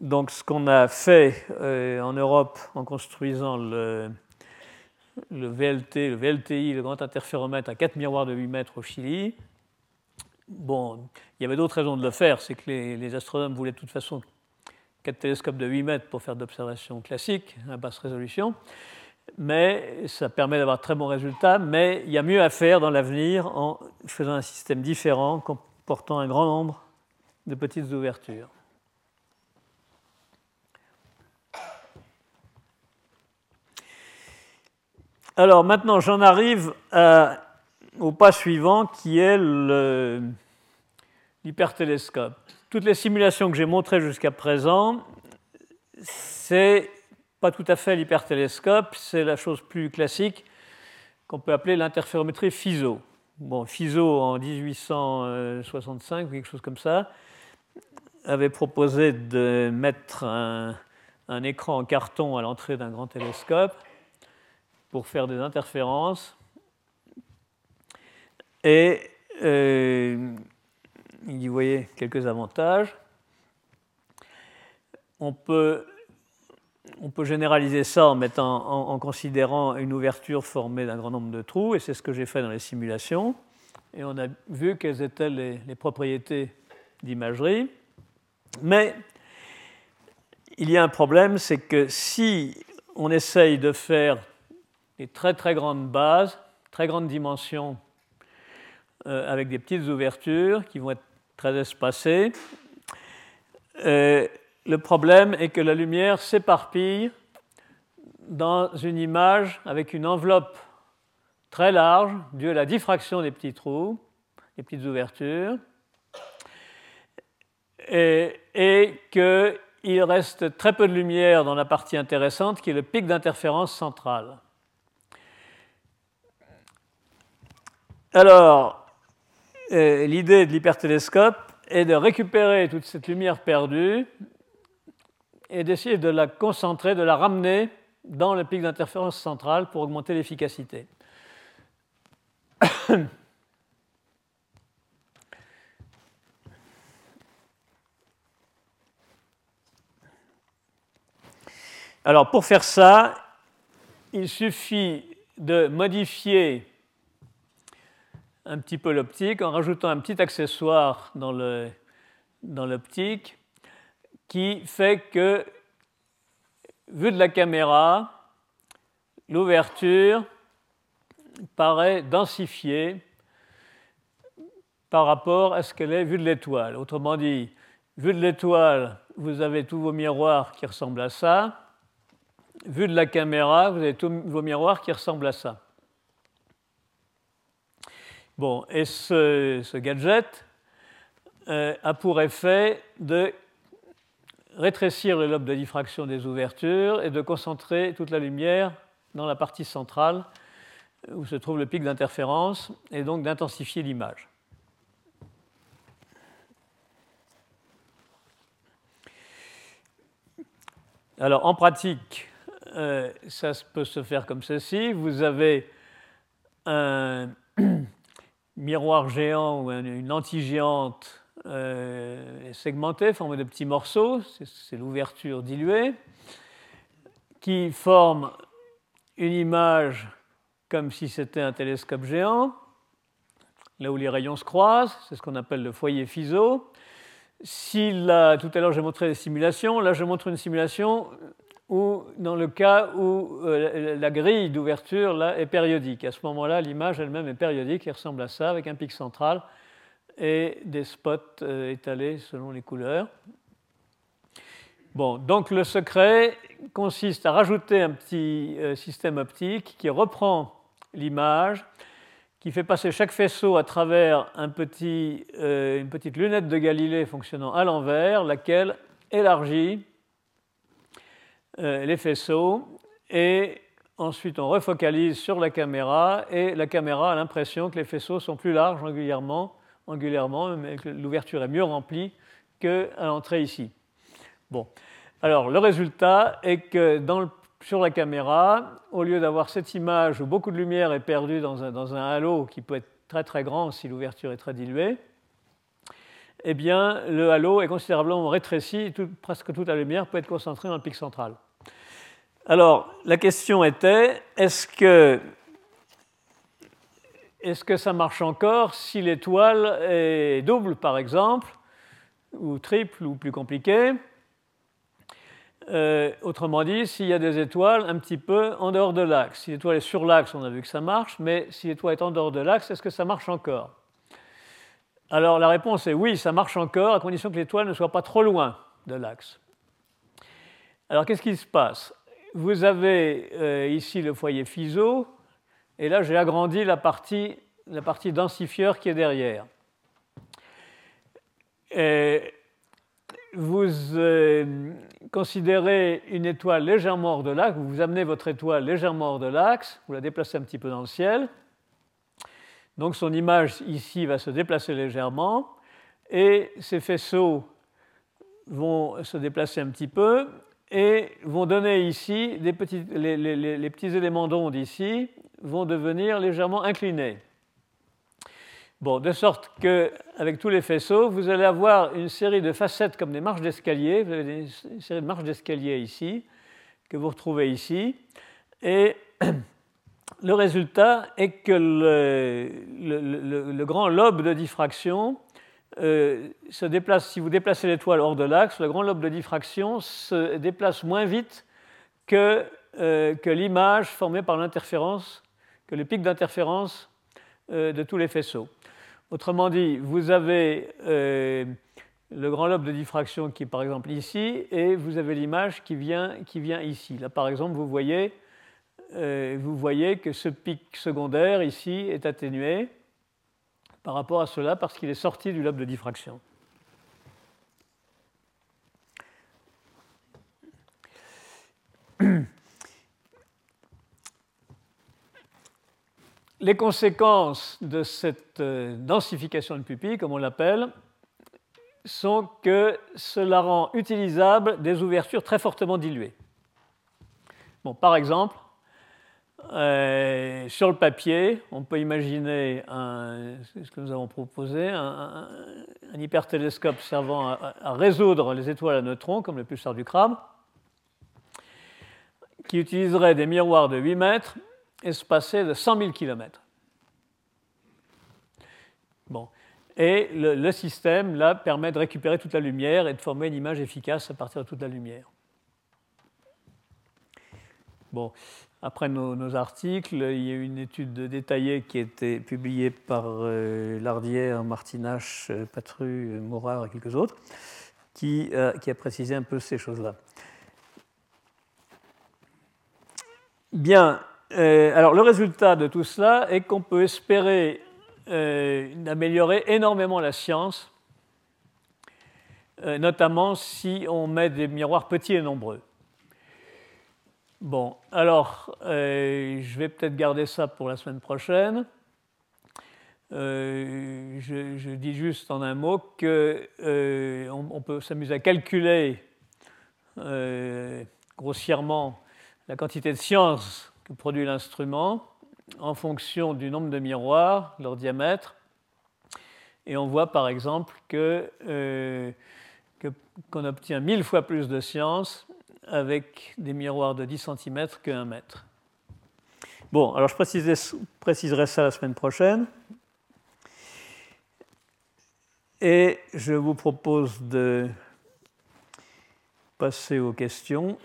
S2: Donc ce qu'on a fait euh, en Europe en construisant le, le VLT, le VLTI, le grand interféromètre à 4 miroirs de 8 mètres au Chili, Bon, il y avait d'autres raisons de le faire, c'est que les, astronomes voulaient de toute façon quatre télescopes de 8 mètres pour faire d'observations classiques à basse résolution, mais ça permet d'avoir très bons résultats, mais il y a mieux à faire dans l'avenir en faisant un système différent comportant un grand nombre de petites ouvertures. Alors maintenant, j'en arrive à au pas suivant qui est l'hypertélescope. Toutes les simulations que j'ai montrées jusqu'à présent, c'est pas tout à fait l'hypertélescope, c'est la chose plus classique qu'on peut appeler l'interférométrie FISO. Bon, FISO en 1865 ou quelque chose comme ça avait proposé de mettre un écran en carton à l'entrée d'un grand télescope pour faire des interférences et euh, y voyez quelques avantages. On peut, on peut généraliser ça en, mettant, en, considérant une ouverture formée d'un grand nombre de trous, et c'est ce que j'ai fait dans les simulations. Et on a vu quelles étaient les propriétés d'imagerie. Mais il y a un problème, c'est que si on essaye de faire des très très grandes bases, très grandes dimensions euh, avec des petites ouvertures qui vont être très espacées. Euh, le problème est que la lumière s'éparpille dans une image avec une enveloppe très large due à la diffraction des petits trous, des petites ouvertures, et, et qu'il reste très peu de lumière dans la partie intéressante qui est le pic d'interférence central. Alors, euh, l'idée de l'hypertélescope est de récupérer toute cette lumière perdue et d'essayer de la concentrer, de la ramener dans le pic d'interférence central pour augmenter l'efficacité. Alors pour faire ça, il suffit de modifier un petit peu l'optique en rajoutant un petit accessoire dans l'optique qui fait que, vu de la caméra, l'ouverture paraît densifiée par rapport à ce qu'elle est vue de l'étoile. Autrement dit, vue de l'étoile, vous avez tous vos miroirs qui ressemblent à ça. Vu de la caméra, vous avez tous vos miroirs qui ressemblent à ça. Bon, et ce, gadget euh, a pour effet de rétrécir le lobe de diffraction des ouvertures et de concentrer toute la lumière dans la partie centrale où se trouve le pic d'interférence et donc d'intensifier l'image. Alors en pratique, euh, ça peut se faire comme ceci. Vous avez un, miroir géant ou une lentille géante euh, segmentée, formée de petits morceaux, c'est l'ouverture diluée, qui forme une image comme si c'était un télescope géant, là où les rayons se croisent, c'est ce qu'on appelle le foyer Fizeau. Si tout à l'heure j'ai montré des simulations, là je montre une simulation où, dans le cas où euh, la grille d'ouverture est périodique. À ce moment-là, l'image elle-même est périodique et ressemble à ça, avec un pic central et des spots euh, étalés selon les couleurs. Bon, donc le secret consiste à rajouter un petit euh, système optique qui reprend l'image, qui fait passer chaque faisceau à travers une petite lunette de Galilée fonctionnant à l'envers, laquelle élargit les faisceaux et ensuite on refocalise sur la caméra et la caméra a l'impression que les faisceaux sont plus larges angulairement, angulairement mais que l'ouverture est mieux remplie qu'à l'entrée ici. Bon, alors le résultat est que sur la caméra, au lieu d'avoir cette image où beaucoup de lumière est perdue dans un, dans un halo qui peut être très très grand si l'ouverture est très diluée, eh bien, le halo est considérablement rétréci et presque toute la lumière peut être concentrée dans le pic central. Alors, la question était, est-ce que, ça marche encore si l'étoile est double, par exemple, ou triple, ou plus compliquée euh, Autrement dit, s'il y a des étoiles un petit peu en dehors de l'axe. Si l'étoile est sur l'axe, on a vu que ça marche, mais si l'étoile est en dehors de l'axe, est-ce que ça marche encore? Alors, la réponse est oui, ça marche encore, à condition que l'étoile ne soit pas trop loin de l'axe. Alors, qu'est-ce qui se passe? Vous avez euh, ici le foyer Fizeau, et là j'ai agrandi la partie, la partie densifieur qui est derrière. vous euh, considérez une étoile légèrement hors de l'axe, vous amenez votre étoile légèrement hors de l'axe, vous la déplacez un petit peu dans le ciel. Donc son image ici va se déplacer légèrement, et ces faisceaux vont se déplacer un petit peu, et vont donner ici les, petits éléments d'onde ici vont devenir légèrement inclinés. Bon, de sorte qu'avec tous les faisceaux, vous allez avoir une série de facettes comme des marches d'escalier. Vous avez une série de marches d'escalier ici, que vous retrouvez ici. Et le résultat est que le grand lobe de diffraction euh, si vous déplacez l'étoile hors de l'axe, le grand lobe de diffraction se déplace moins vite que, euh, l'image formée par l'interférence, que le pic d'interférence euh, de tous les faisceaux. Autrement dit, vous avez le grand lobe de diffraction qui est par exemple ici, et vous avez l'image qui vient, ici. Là, par exemple, vous voyez que ce pic secondaire ici est atténué par rapport à cela parce qu'il est sorti du lobe de diffraction. Les conséquences de cette euh, densification de pupille, comme on l'appelle, sont que cela rend utilisable des ouvertures très fortement diluées. Bon, par exemple, euh, sur le papier, on peut imaginer ce que nous avons proposé, un, hypertélescope servant à, résoudre les étoiles à neutrons, comme le pulsar du crabe, qui utiliserait des miroirs de 8 mètres espacés de 100 000 km. Bon. Et le, le, système, là, permet de récupérer toute la lumière et de former une image efficace à partir de toute la lumière. Bon, après nos, articles, il y a eu une étude détaillée qui a été publiée par euh, Lardière, Martinache, euh, Patru, Morard et quelques autres, qui, euh, a précisé un peu ces choses-là. Bien, alors le résultat de tout cela est qu'on peut espérer d'améliorer énormément la science, notamment si on met des miroirs petits et nombreux. Bon, alors, euh, je vais peut-être garder ça pour la semaine prochaine. Euh, je, dis juste en un mot qu'on euh, on peut s'amuser à calculer grossièrement la quantité de science que produit l'instrument en fonction du nombre de miroirs, leur diamètre. Et on voit par exemple que, qu'on obtient mille fois plus de science avec des miroirs de 10 cm que 1 mètre. Bon, alors je préciserai, préciserai ça la semaine prochaine. Et je vous propose de passer aux questions.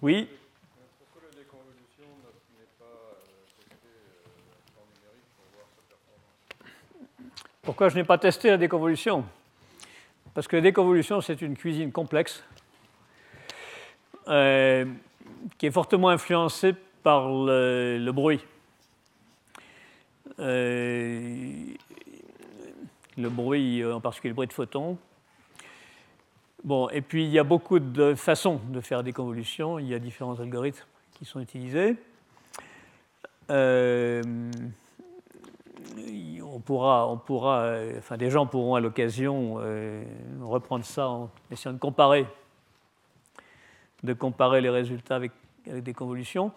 S2: Oui. Pourquoi la déconvolution n'est pas testée en numérique pour voir sa performance Pourquoi je n'ai pas testé la déconvolution? Parce que la déconvolution, c'est une cuisine complexe euh, qui est fortement influencée par le, bruit. Euh, le bruit, en particulier le bruit de photons, Bon, et puis il y a beaucoup de façons de faire des convolutions. Il y a différents algorithmes qui sont utilisés. Euh, on pourra, pourra, enfin, des gens pourront à l'occasion euh, reprendre ça en essayant de comparer, de comparer les résultats avec, des convolutions.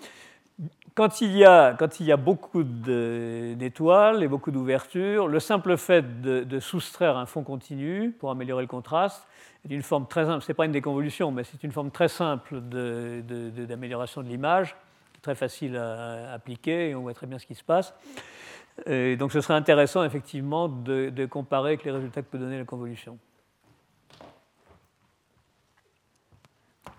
S2: Quand il, y a, quand il y a beaucoup d'étoiles et beaucoup d'ouvertures, le simple fait de, soustraire un fond continu pour améliorer le contraste c'est une forme très simple, pas une déconvolution, mais c'est une forme très simple d'amélioration de, l'image, très facile à, appliquer, et on voit très bien ce qui se passe. Et donc ce serait intéressant effectivement de, comparer avec les résultats que peut donner la convolution.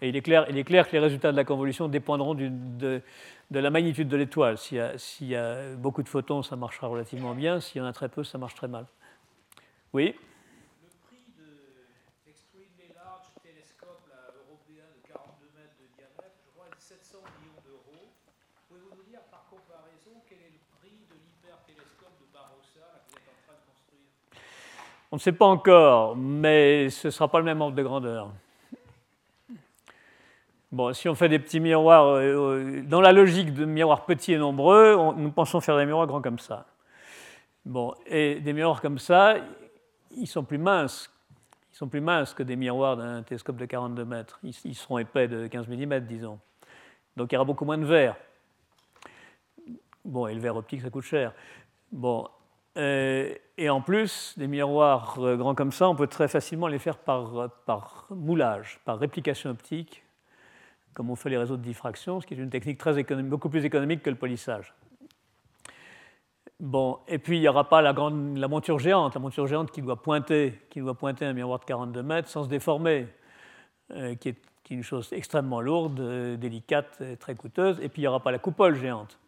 S2: Et il est, clair, il est clair que les résultats de la convolution dépendront de, la magnitude de l'étoile. S'il y, a beaucoup de photons, ça marchera relativement bien. S'il y en a très peu, ça marche très mal. Oui? On ne sait pas encore, mais ce ne sera pas le même ordre de grandeur. Bon, si on fait des petits miroirs, euh, euh, dans la logique de miroirs petits et nombreux, nous pensons faire des miroirs grands comme ça. Bon, et des miroirs comme ça, ils sont plus minces. Ils sont plus minces que des miroirs d'un télescope de 42 mètres. Ils, ils seront épais de 15 mm, disons. Donc il y aura beaucoup moins de verre. Bon, et le verre optique, ça coûte cher. Bon, et en plus, des miroirs euh, grands comme ça, on peut très facilement les faire par, par moulage, par réplication optique, comme on fait les réseaux de diffraction, ce qui est une technique beaucoup plus économique que le polissage. Bon, et puis il n'y aura pas la, grande, la monture géante, la monture géante qui doit pointer, qui doit pointer un miroir de 42 mètres sans se déformer, euh, qui, est, une chose extrêmement lourde, délicate, très coûteuse. Et puis il n'y aura pas la coupole géante.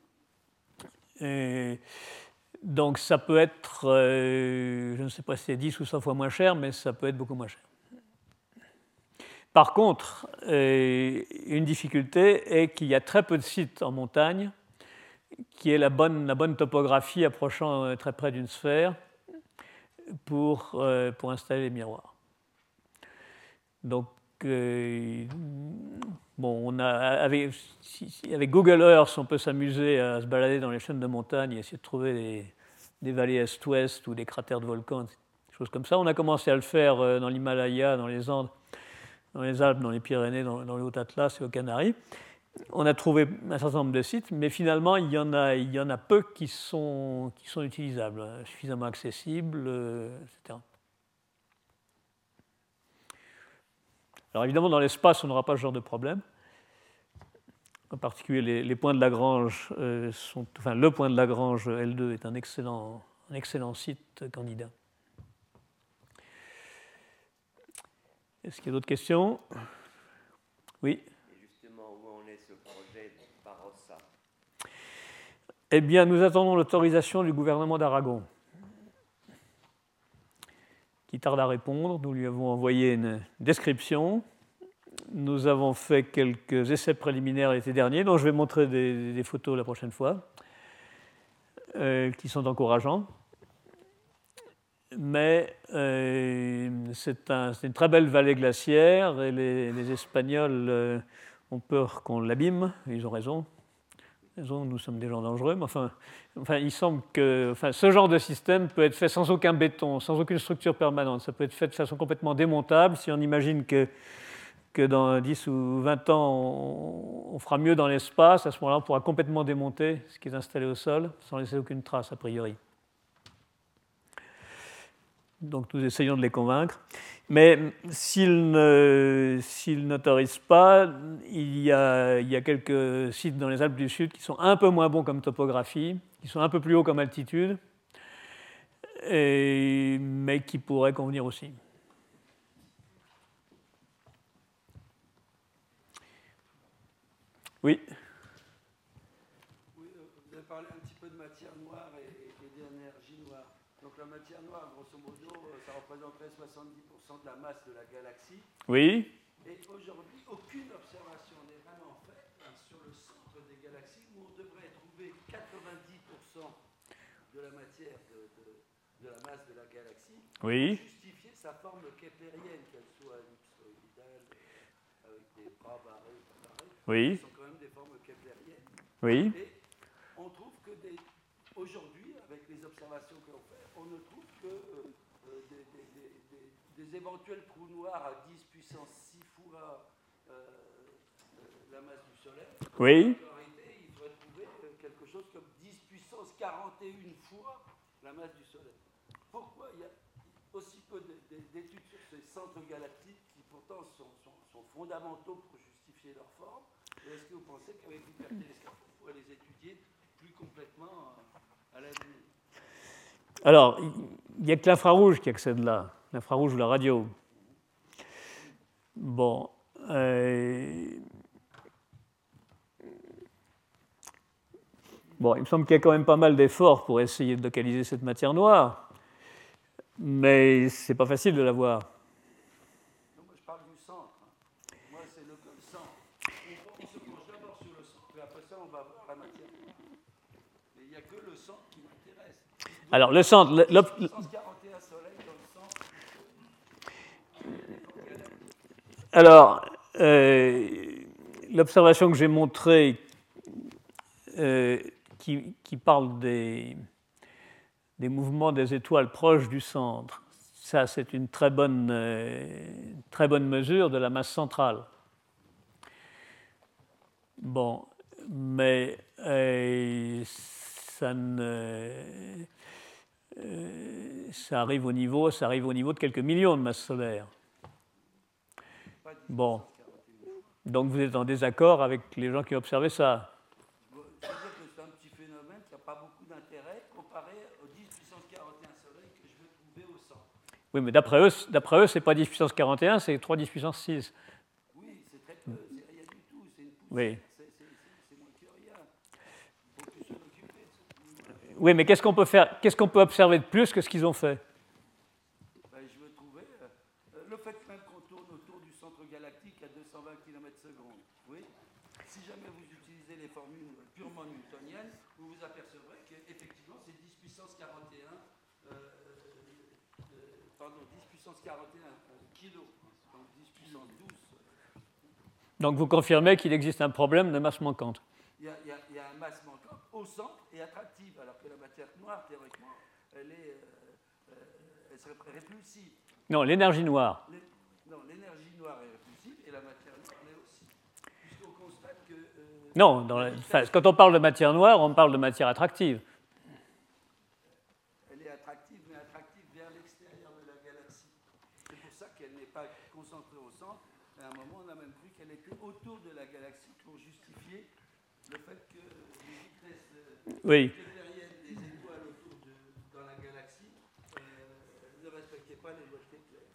S2: Et, donc ça peut être, euh, je ne sais pas si c'est 10 ou 100 fois moins cher, mais ça peut être beaucoup moins cher. Par contre, euh, une difficulté est qu'il y a très peu de sites en montagne qui aient la bonne, topographie approchant euh, très près d'une sphère pour, pour installer les miroirs. Donc, bon, on a, avec, Google Earth, on peut s'amuser à se balader dans les chaînes de montagne et essayer de trouver des, vallées est-ouest ou des cratères de volcans, des choses comme ça. On a commencé à le faire euh, dans l'Himalaya, dans les Andes, dans les Alpes, dans les Pyrénées, dans, dans le Haut-Atlas et aux Canaries. On a trouvé un certain nombre de sites, mais finalement, il y en a, peu qui sont, utilisables, hein, suffisamment accessibles, euh, etc. Alors évidemment, dans l'espace, on n'aura pas ce genre de problème. En particulier, les, points de Lagrange euh, sont. Enfin, le point de Lagrange L2 est un excellent, un excellent site candidat. Est-ce qu'il y a d'autres questions? Oui
S3: Et justement, où on est le projet Barossa
S2: Eh bien, nous attendons l'autorisation du gouvernement d'Aragon, qui tarde à répondre. Nous lui avons envoyé une description nous avons fait quelques essais préliminaires l'été dernier, dont je vais montrer des, photos la prochaine fois, euh, qui sont encourageants. Mais euh, c'est une très belle vallée glaciaire et les, Espagnols euh, ont peur qu'on l'abîme. Ils ont raison. Nous sommes des gens dangereux. Mais enfin, enfin il semble que enfin, ce genre de système peut être fait sans aucun béton, sans aucune structure permanente. Ça peut être fait de façon complètement démontable. Si on imagine que que dans 10 ou 20 ans, on, on fera mieux dans l'espace. À ce moment-là, on pourra complètement démonter ce qui est installé au sol sans laisser aucune trace, a priori. Donc nous essayons de les convaincre. Mais s'ils n'autorisent pas, il y, a, il y, a, quelques sites dans les Alpes du Sud qui sont un peu moins bons comme topographie, qui sont un peu plus hauts comme altitude, mais qui pourraient convenir aussi. Oui,
S4: vous avez parlé un petit peu de matière noire et, et d'énergie noire. Donc la matière noire, grosso modo, ça représenterait 70% de la masse de la galaxie.
S2: Oui.
S4: Et aujourd'hui, aucune observation n'est vraiment faite hein, sur le centre des galaxies où on devrait trouver 90% de la matière de, de, de, la masse de la galaxie.
S2: Oui.
S4: Justifier sa forme keplérienne, qu'elle soit ellipsoïdale, avec des bras barrés, barrés.
S2: Oui.
S4: Ce sont quand même des formes keplériennes.
S2: Oui.
S4: Et on trouve que aujourd'hui, avec les observations que l'on fait, on ne trouve que euh, euh, des, éventuels trous noirs à 10 puissance 6 fois euh, la masse du Soleil.
S2: Oui.
S4: Réalité, il faudrait trouver quelque chose comme 10 puissance 41 fois la masse du Soleil. Pourquoi il y a aussi peu d'études sur ces centres galactiques qui pourtant sont, sont, sont fondamentaux pour justifier leur forme? Est-ce que vous pensez qu'avec l'hypertélescope, on pourrait les étudier plus complètement à l'avenir?
S2: Alors, il n'y a que l'infrarouge qui accède là, l'infrarouge ou la radio. Bon. Euh... Bon, il me semble qu'il y a quand même pas mal d'efforts pour essayer de localiser cette matière noire, mais c'est pas facile de la voir.
S4: Moi je parle du centre. Moi c'est le, centre. On, on se penche d'abord sur le centre, et après ça on va voir la matière noire. Mais il n'y a que le centre qui m'intéresse.
S2: Alors le centre, le, le,
S4: 41 soleils dans le centre.
S2: Alors, euh, l'observation que j'ai montrée euh, qui, parle des, mouvements des étoiles proches du centre, ça c'est une très bonne, euh, très bonne mesure de la masse centrale. Bon, mais ça ne ça arrive au niveau, ça arrive au niveau de quelques millions de masses solaires. Bon. Donc vous êtes en désaccord avec les gens qui ont observé ça?
S4: C'est-à-dire que c'est un petit phénomène qui n'a pas beaucoup d'intérêt comparé aux 10 puissance 41 soleils que je veux trouver au centre.
S2: Oui, mais d'après eux, d'après eux, c'est pas 10 puissance 41, c'est 3 10 puissance 6.
S4: Oui, c'est très peu, c'est rien du tout, c'est une poussière,
S2: Oui.
S4: c'est moins que rien. Il faut que s'en occuper.
S2: Oui, mais qu'est-ce qu'on peut faire Qu'est-ce qu'on peut observer de plus que ce qu'ils ont fait
S4: Ben, je veux trouver euh, le fait même qu'on tourne autour du centre galactique à 220 km secondes. Oui. Si jamais vous utilisez les formules purement newtoniennes, vous vous apercevrez qu'effectivement c'est 10 puissance 41, euh, euh, pardon, 10 puissance 41 kilos, donc 10 puissance 12.
S2: Donc vous confirmez qu'il existe un problème de masse manquante.
S4: Il y, a, il, y a, il y a un masse manquante au centre et attractive, alors que la matière noire, théoriquement, elle, est, euh, elle serait répulsive.
S2: Non, l'énergie noire.
S4: Non, l'énergie noire est la matière noire l'est aussi. Puisqu'on constate que. Euh,
S2: non, dans la, enfin, quand on parle de matière noire, on parle de matière attractive.
S4: Elle est attractive, mais attractive vers l'extérieur de la galaxie. C'est pour ça qu'elle n'est pas concentrée au centre. À un moment, on a même cru qu'elle était autour de la galaxie pour justifier le fait que les vitesses euh,
S2: oui.
S4: keplériennes des étoiles autour de, dans la galaxie euh, ne respectaient pas les lois de Kepler.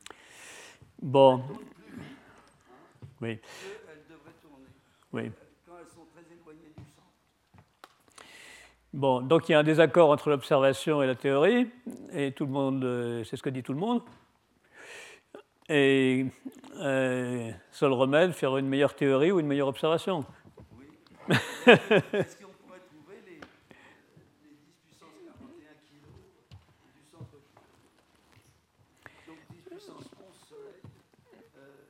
S2: Bon.
S4: Elles tournent plus vite hein,
S2: Oui.
S4: qu'elles devraient tourner.
S2: Oui.
S4: Quand elles sont très éloignées du centre.
S2: Bon, donc il y a un désaccord entre l'observation et la théorie, et tout le monde, euh, c'est ce que dit tout le monde. Et euh, seul remède, faire une meilleure théorie ou une meilleure observation.
S4: Oui. Est-ce qu'on pourrait trouver les, les 10 puissance 41 kilos du centre Donc 10 puissance 11 soleil euh,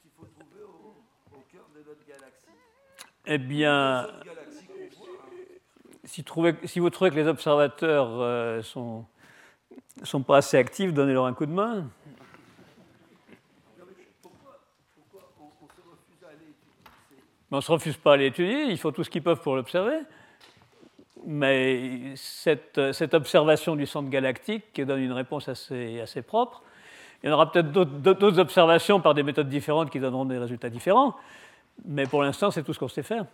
S4: qu'il faut trouver au, au, cœur de notre galaxie.
S2: Eh bien, si, vous trouvez que les observateurs euh, sont, sont pas assez actifs, donnez-leur un coup de main.
S4: pourquoi on se refuse à aller étudier.
S2: on ne se refuse pas à l'étudier, ils font tout ce qu'ils peuvent pour l'observer. Mais cette, observation du centre galactique donne une réponse assez, assez propre. Il y en aura peut-être d'autres observations par des méthodes différentes qui donneront des résultats différents. Mais pour l'instant, c'est tout ce qu'on sait faire.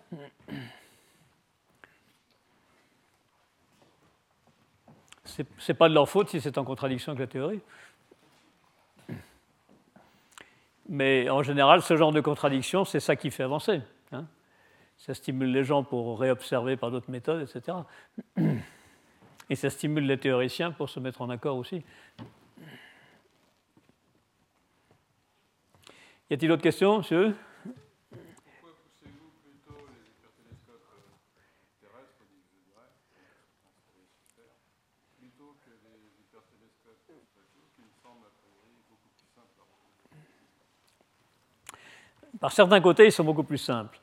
S2: Ce n'est pas de leur faute si c'est en contradiction avec la théorie. Mais en général, ce genre de contradiction, c'est ça qui fait avancer. Hein. Ça stimule les gens pour réobserver par d'autres méthodes, etc. Et ça stimule les théoriciens pour se mettre en accord aussi. Y a-t-il d'autres questions, monsieur
S5: Pourquoi poussez-vous plutôt les hypertélescopes euh, terrestres, plutôt que les hypertélescopes spatiaux qui me semblent a priori beaucoup plus simples
S2: Par certains côtés, ils sont beaucoup plus simples.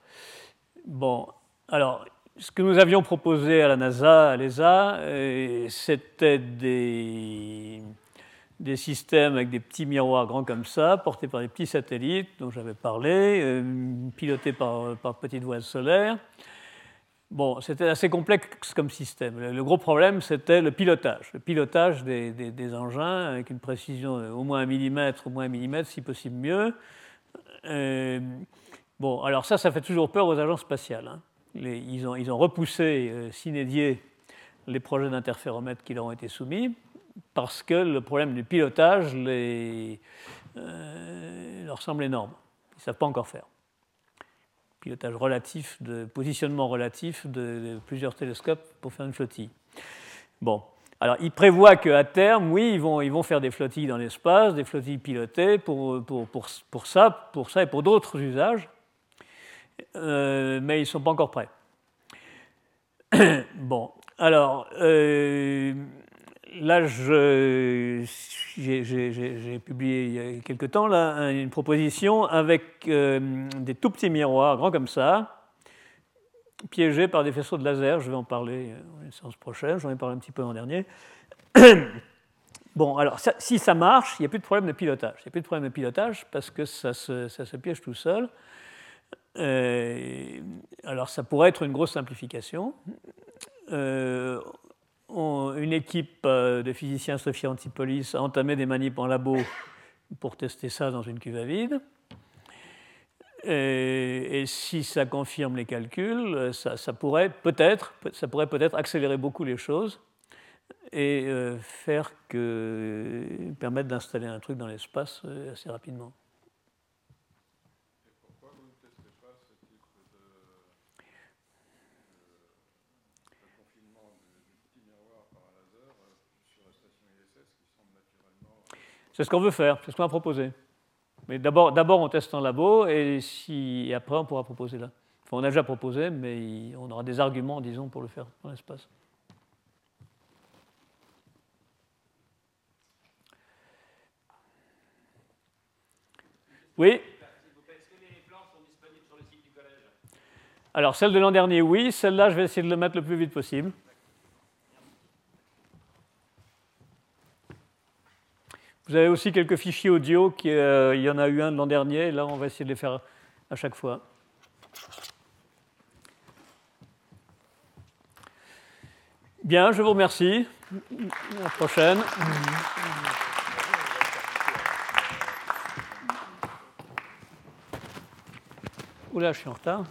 S2: Bon, alors, ce que nous avions proposé à la NASA, à l'ESA, euh, c'était des, des, systèmes avec des petits miroirs grands comme ça, portés par des petits satellites dont j'avais parlé, euh, pilotés par, par petites voiles solaires. Bon, c'était assez complexe comme système. Le, gros problème, c'était le pilotage. Le pilotage des, des, des, engins avec une précision au moins un millimètre, au moins un millimètre, si possible mieux. Euh, bon, alors ça, ça fait toujours peur aux agences spatiales. Hein. Ils, ont, repoussé euh, les projets d'interféromètres qui leur ont été soumis parce que le problème du pilotage les, euh, leur semble énorme. Ils ne savent pas encore faire. Pilotage relatif, de positionnement relatif de, de plusieurs télescopes pour faire une flottille. Bon, alors, ils prévoient qu'à terme, oui, ils vont, faire des flottilles dans l'espace, des flottilles pilotées pour, ça, pour ça et pour d'autres usages, euh, mais ils ne sont pas encore prêts. bon, alors, euh, là, j'ai publié il y a quelque temps une proposition avec euh, des tout petits miroirs, grands comme ça, piégés par des faisceaux de laser. Je vais en parler euh, une séance prochaine, j'en ai parlé un petit peu l'an dernier. Bon, alors si ça marche, il n'y a plus de problème de pilotage. Il n'y a plus de problème de pilotage parce que ça se, ça se piège tout seul. Euh, alors ça pourrait être une grosse simplification. Euh, on, une équipe de physiciens Sophia Antipolis a entamé des manips en labo pour tester ça dans une cuve à vide. Et, si ça confirme les calculs, ça, ça pourrait peut-être ça pourrait peut-être accélérer beaucoup les choses et euh, faire que permettre d'installer un truc dans l'espace euh, assez rapidement.
S5: Euh.
S2: C'est ce qu'on veut faire, c'est ce qu'on a proposé. Mais d'abord, on teste en labo et, si, et après, on pourra proposer là. Enfin, on a déjà proposé, mais on aura des arguments, disons, pour le faire dans l'espace. Oui Alors, celle de l'an dernier, oui. Celle-là, je vais essayer de le mettre le plus vite possible. Vous avez aussi quelques fichiers audio, qui, euh, il y en a eu un de l'an dernier, là on va essayer de les faire à chaque fois. Bien, je vous remercie. À la prochaine. Oula, je suis en retard.